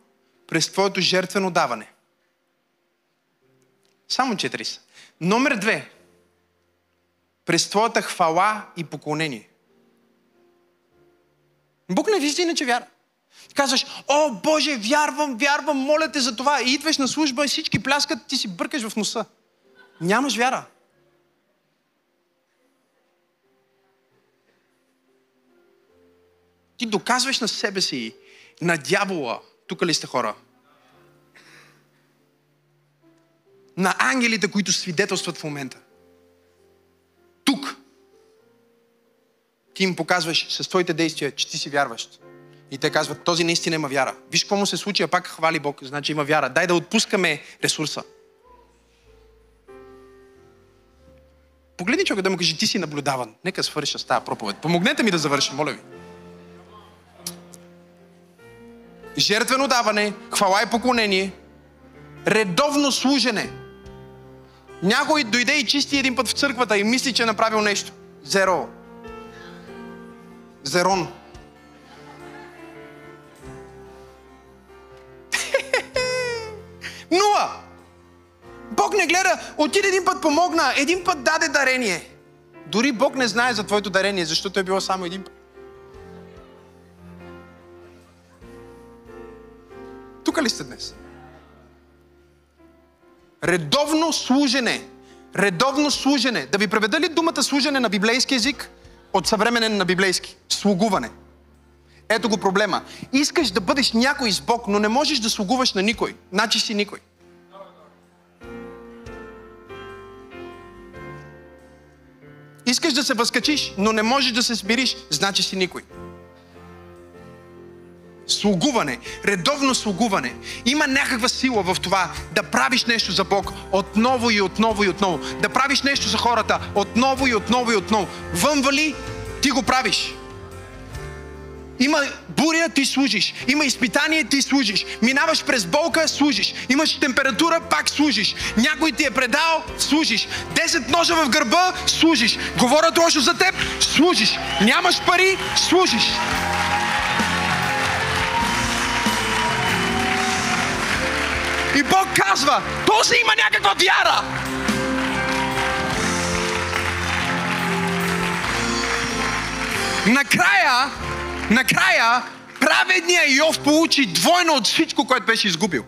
през твоето жертвено даване. Само четири са. Номер две, през твоята хвала и поклонение. Бог не вижда иначе вяра. Казваш, о Боже, вярвам, вярвам, моля те за това. И идваш на служба и всички пляскат, ти си бъркаш в носа. Нямаш вяра. Ти доказваш на себе си, на дявола, тук ли сте хора? На ангелите, които свидетелстват в момента. Тук. Ти им показваш с твоите действия, че ти си вярващ. И те казват, този наистина има вяра. Виж какво му се случи, а пак хвали Бог, значи има вяра. Дай да отпускаме ресурса. Погледни човека да му кажи, ти си наблюдаван. Нека свърша с тази проповед. Помогнете ми да завърша, моля ви. Жертвено даване, хвала и поклонение, редовно служене – някой дойде и чисти един път в църквата и мисли, че е направил нещо. Зеро. Зерон. Нула. Бог не гледа, отиде един път помогна, един път даде дарение. Дори Бог не знае за твоето дарение, защото е било само един път. Тук ли сте днес? Редовно служене. Редовно служене. Да ви преведа ли думата служене на библейски език от съвременен на библейски? Слугуване. Ето го проблема. Искаш да бъдеш някой с Бог, но не можеш да слугуваш на никой. Значи си никой. Искаш да се възкачиш, но не можеш да се смириш, значи си никой. Слугуване, редовно слугуване. Има някаква сила в това да правиш нещо за Бог отново и отново и отново. Да правиш нещо за хората отново и отново и отново. Вън вали, ти го правиш. Има буря, ти служиш. Има изпитание, ти служиш. Минаваш през болка, служиш. Имаш температура, пак служиш. Някой ти е предал, служиш. Десет ножа в гърба, служиш. Говорят лошо за теб, служиш. Нямаш пари, служиш. И Бог казва, този има някаква вяра. Накрая, накрая, праведният Йов получи двойно от всичко, което беше изгубил.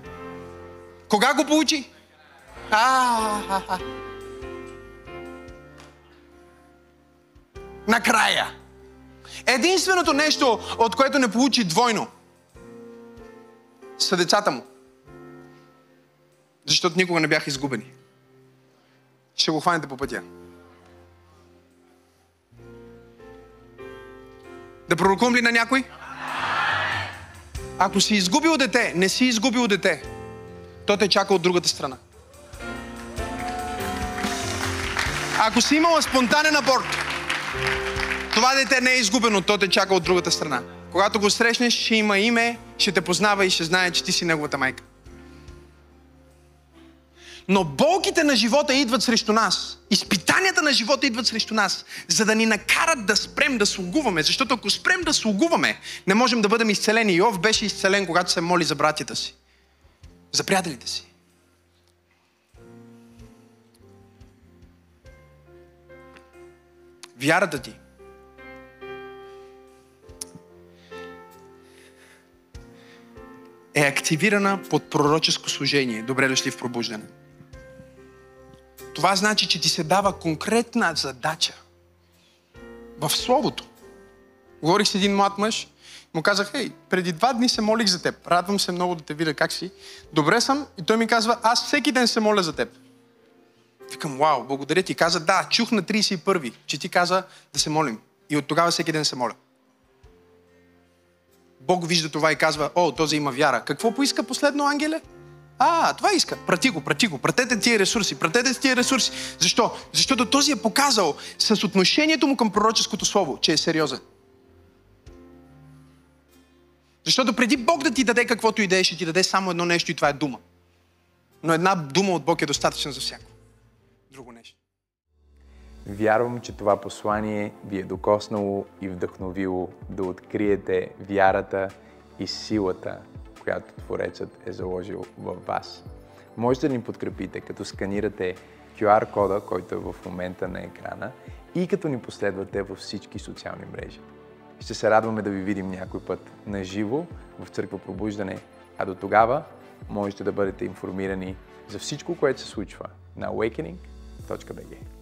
Кога го получи? А, Накрая. Единственото нещо, от което не получи двойно, са децата му. Защото никога не бяха изгубени. Ще го хванете по пътя. Да пророкувам ли на някой? Ако си изгубил дете, не си изгубил дете, то те чака от другата страна. Ако си имала спонтанен аборт, това дете не е изгубено, то те чака от другата страна. Когато го срещнеш, ще има име, ще те познава и ще знае, че ти си неговата майка. Но болките на живота идват срещу нас. Изпитанията на живота идват срещу нас, за да ни накарат да спрем да слугуваме. Защото ако спрем да слугуваме, не можем да бъдем изцелени. Йов беше изцелен, когато се моли за братята си. За приятелите си. Вярата ти е активирана под пророческо служение. Добре дошли в пробуждане. Това значи, че ти се дава конкретна задача в Словото. Говорих с един млад мъж, му казах, хей, преди два дни се молих за теб. Радвам се много да те видя как си. Добре съм. И той ми казва, аз всеки ден се моля за теб. Викам, вау, благодаря ти. Каза, да, чух на 31-ви, че ти каза да се молим. И от тогава всеки ден се моля. Бог вижда това и казва, о, този има вяра. Какво поиска последно, ангеле? А, това иска. Прати го, прати го. Пратете тия ресурси, пратете тия ресурси. Защо? Защото този е показал с отношението му към пророческото слово, че е сериозен. Защото преди Бог да ти даде каквото идея, ще ти даде само едно нещо и това е дума. Но една дума от Бог е достатъчна за всяко. Друго нещо. Вярвам, че това послание ви е докоснало и вдъхновило да откриете вярата и силата, която Творецът е заложил в вас. Можете да ни подкрепите, като сканирате QR кода, който е в момента на екрана и като ни последвате във всички социални мрежи. Ще се радваме да ви видим някой път на живо в Църква Пробуждане, а до тогава можете да бъдете информирани за всичко, което се случва на awakening.bg.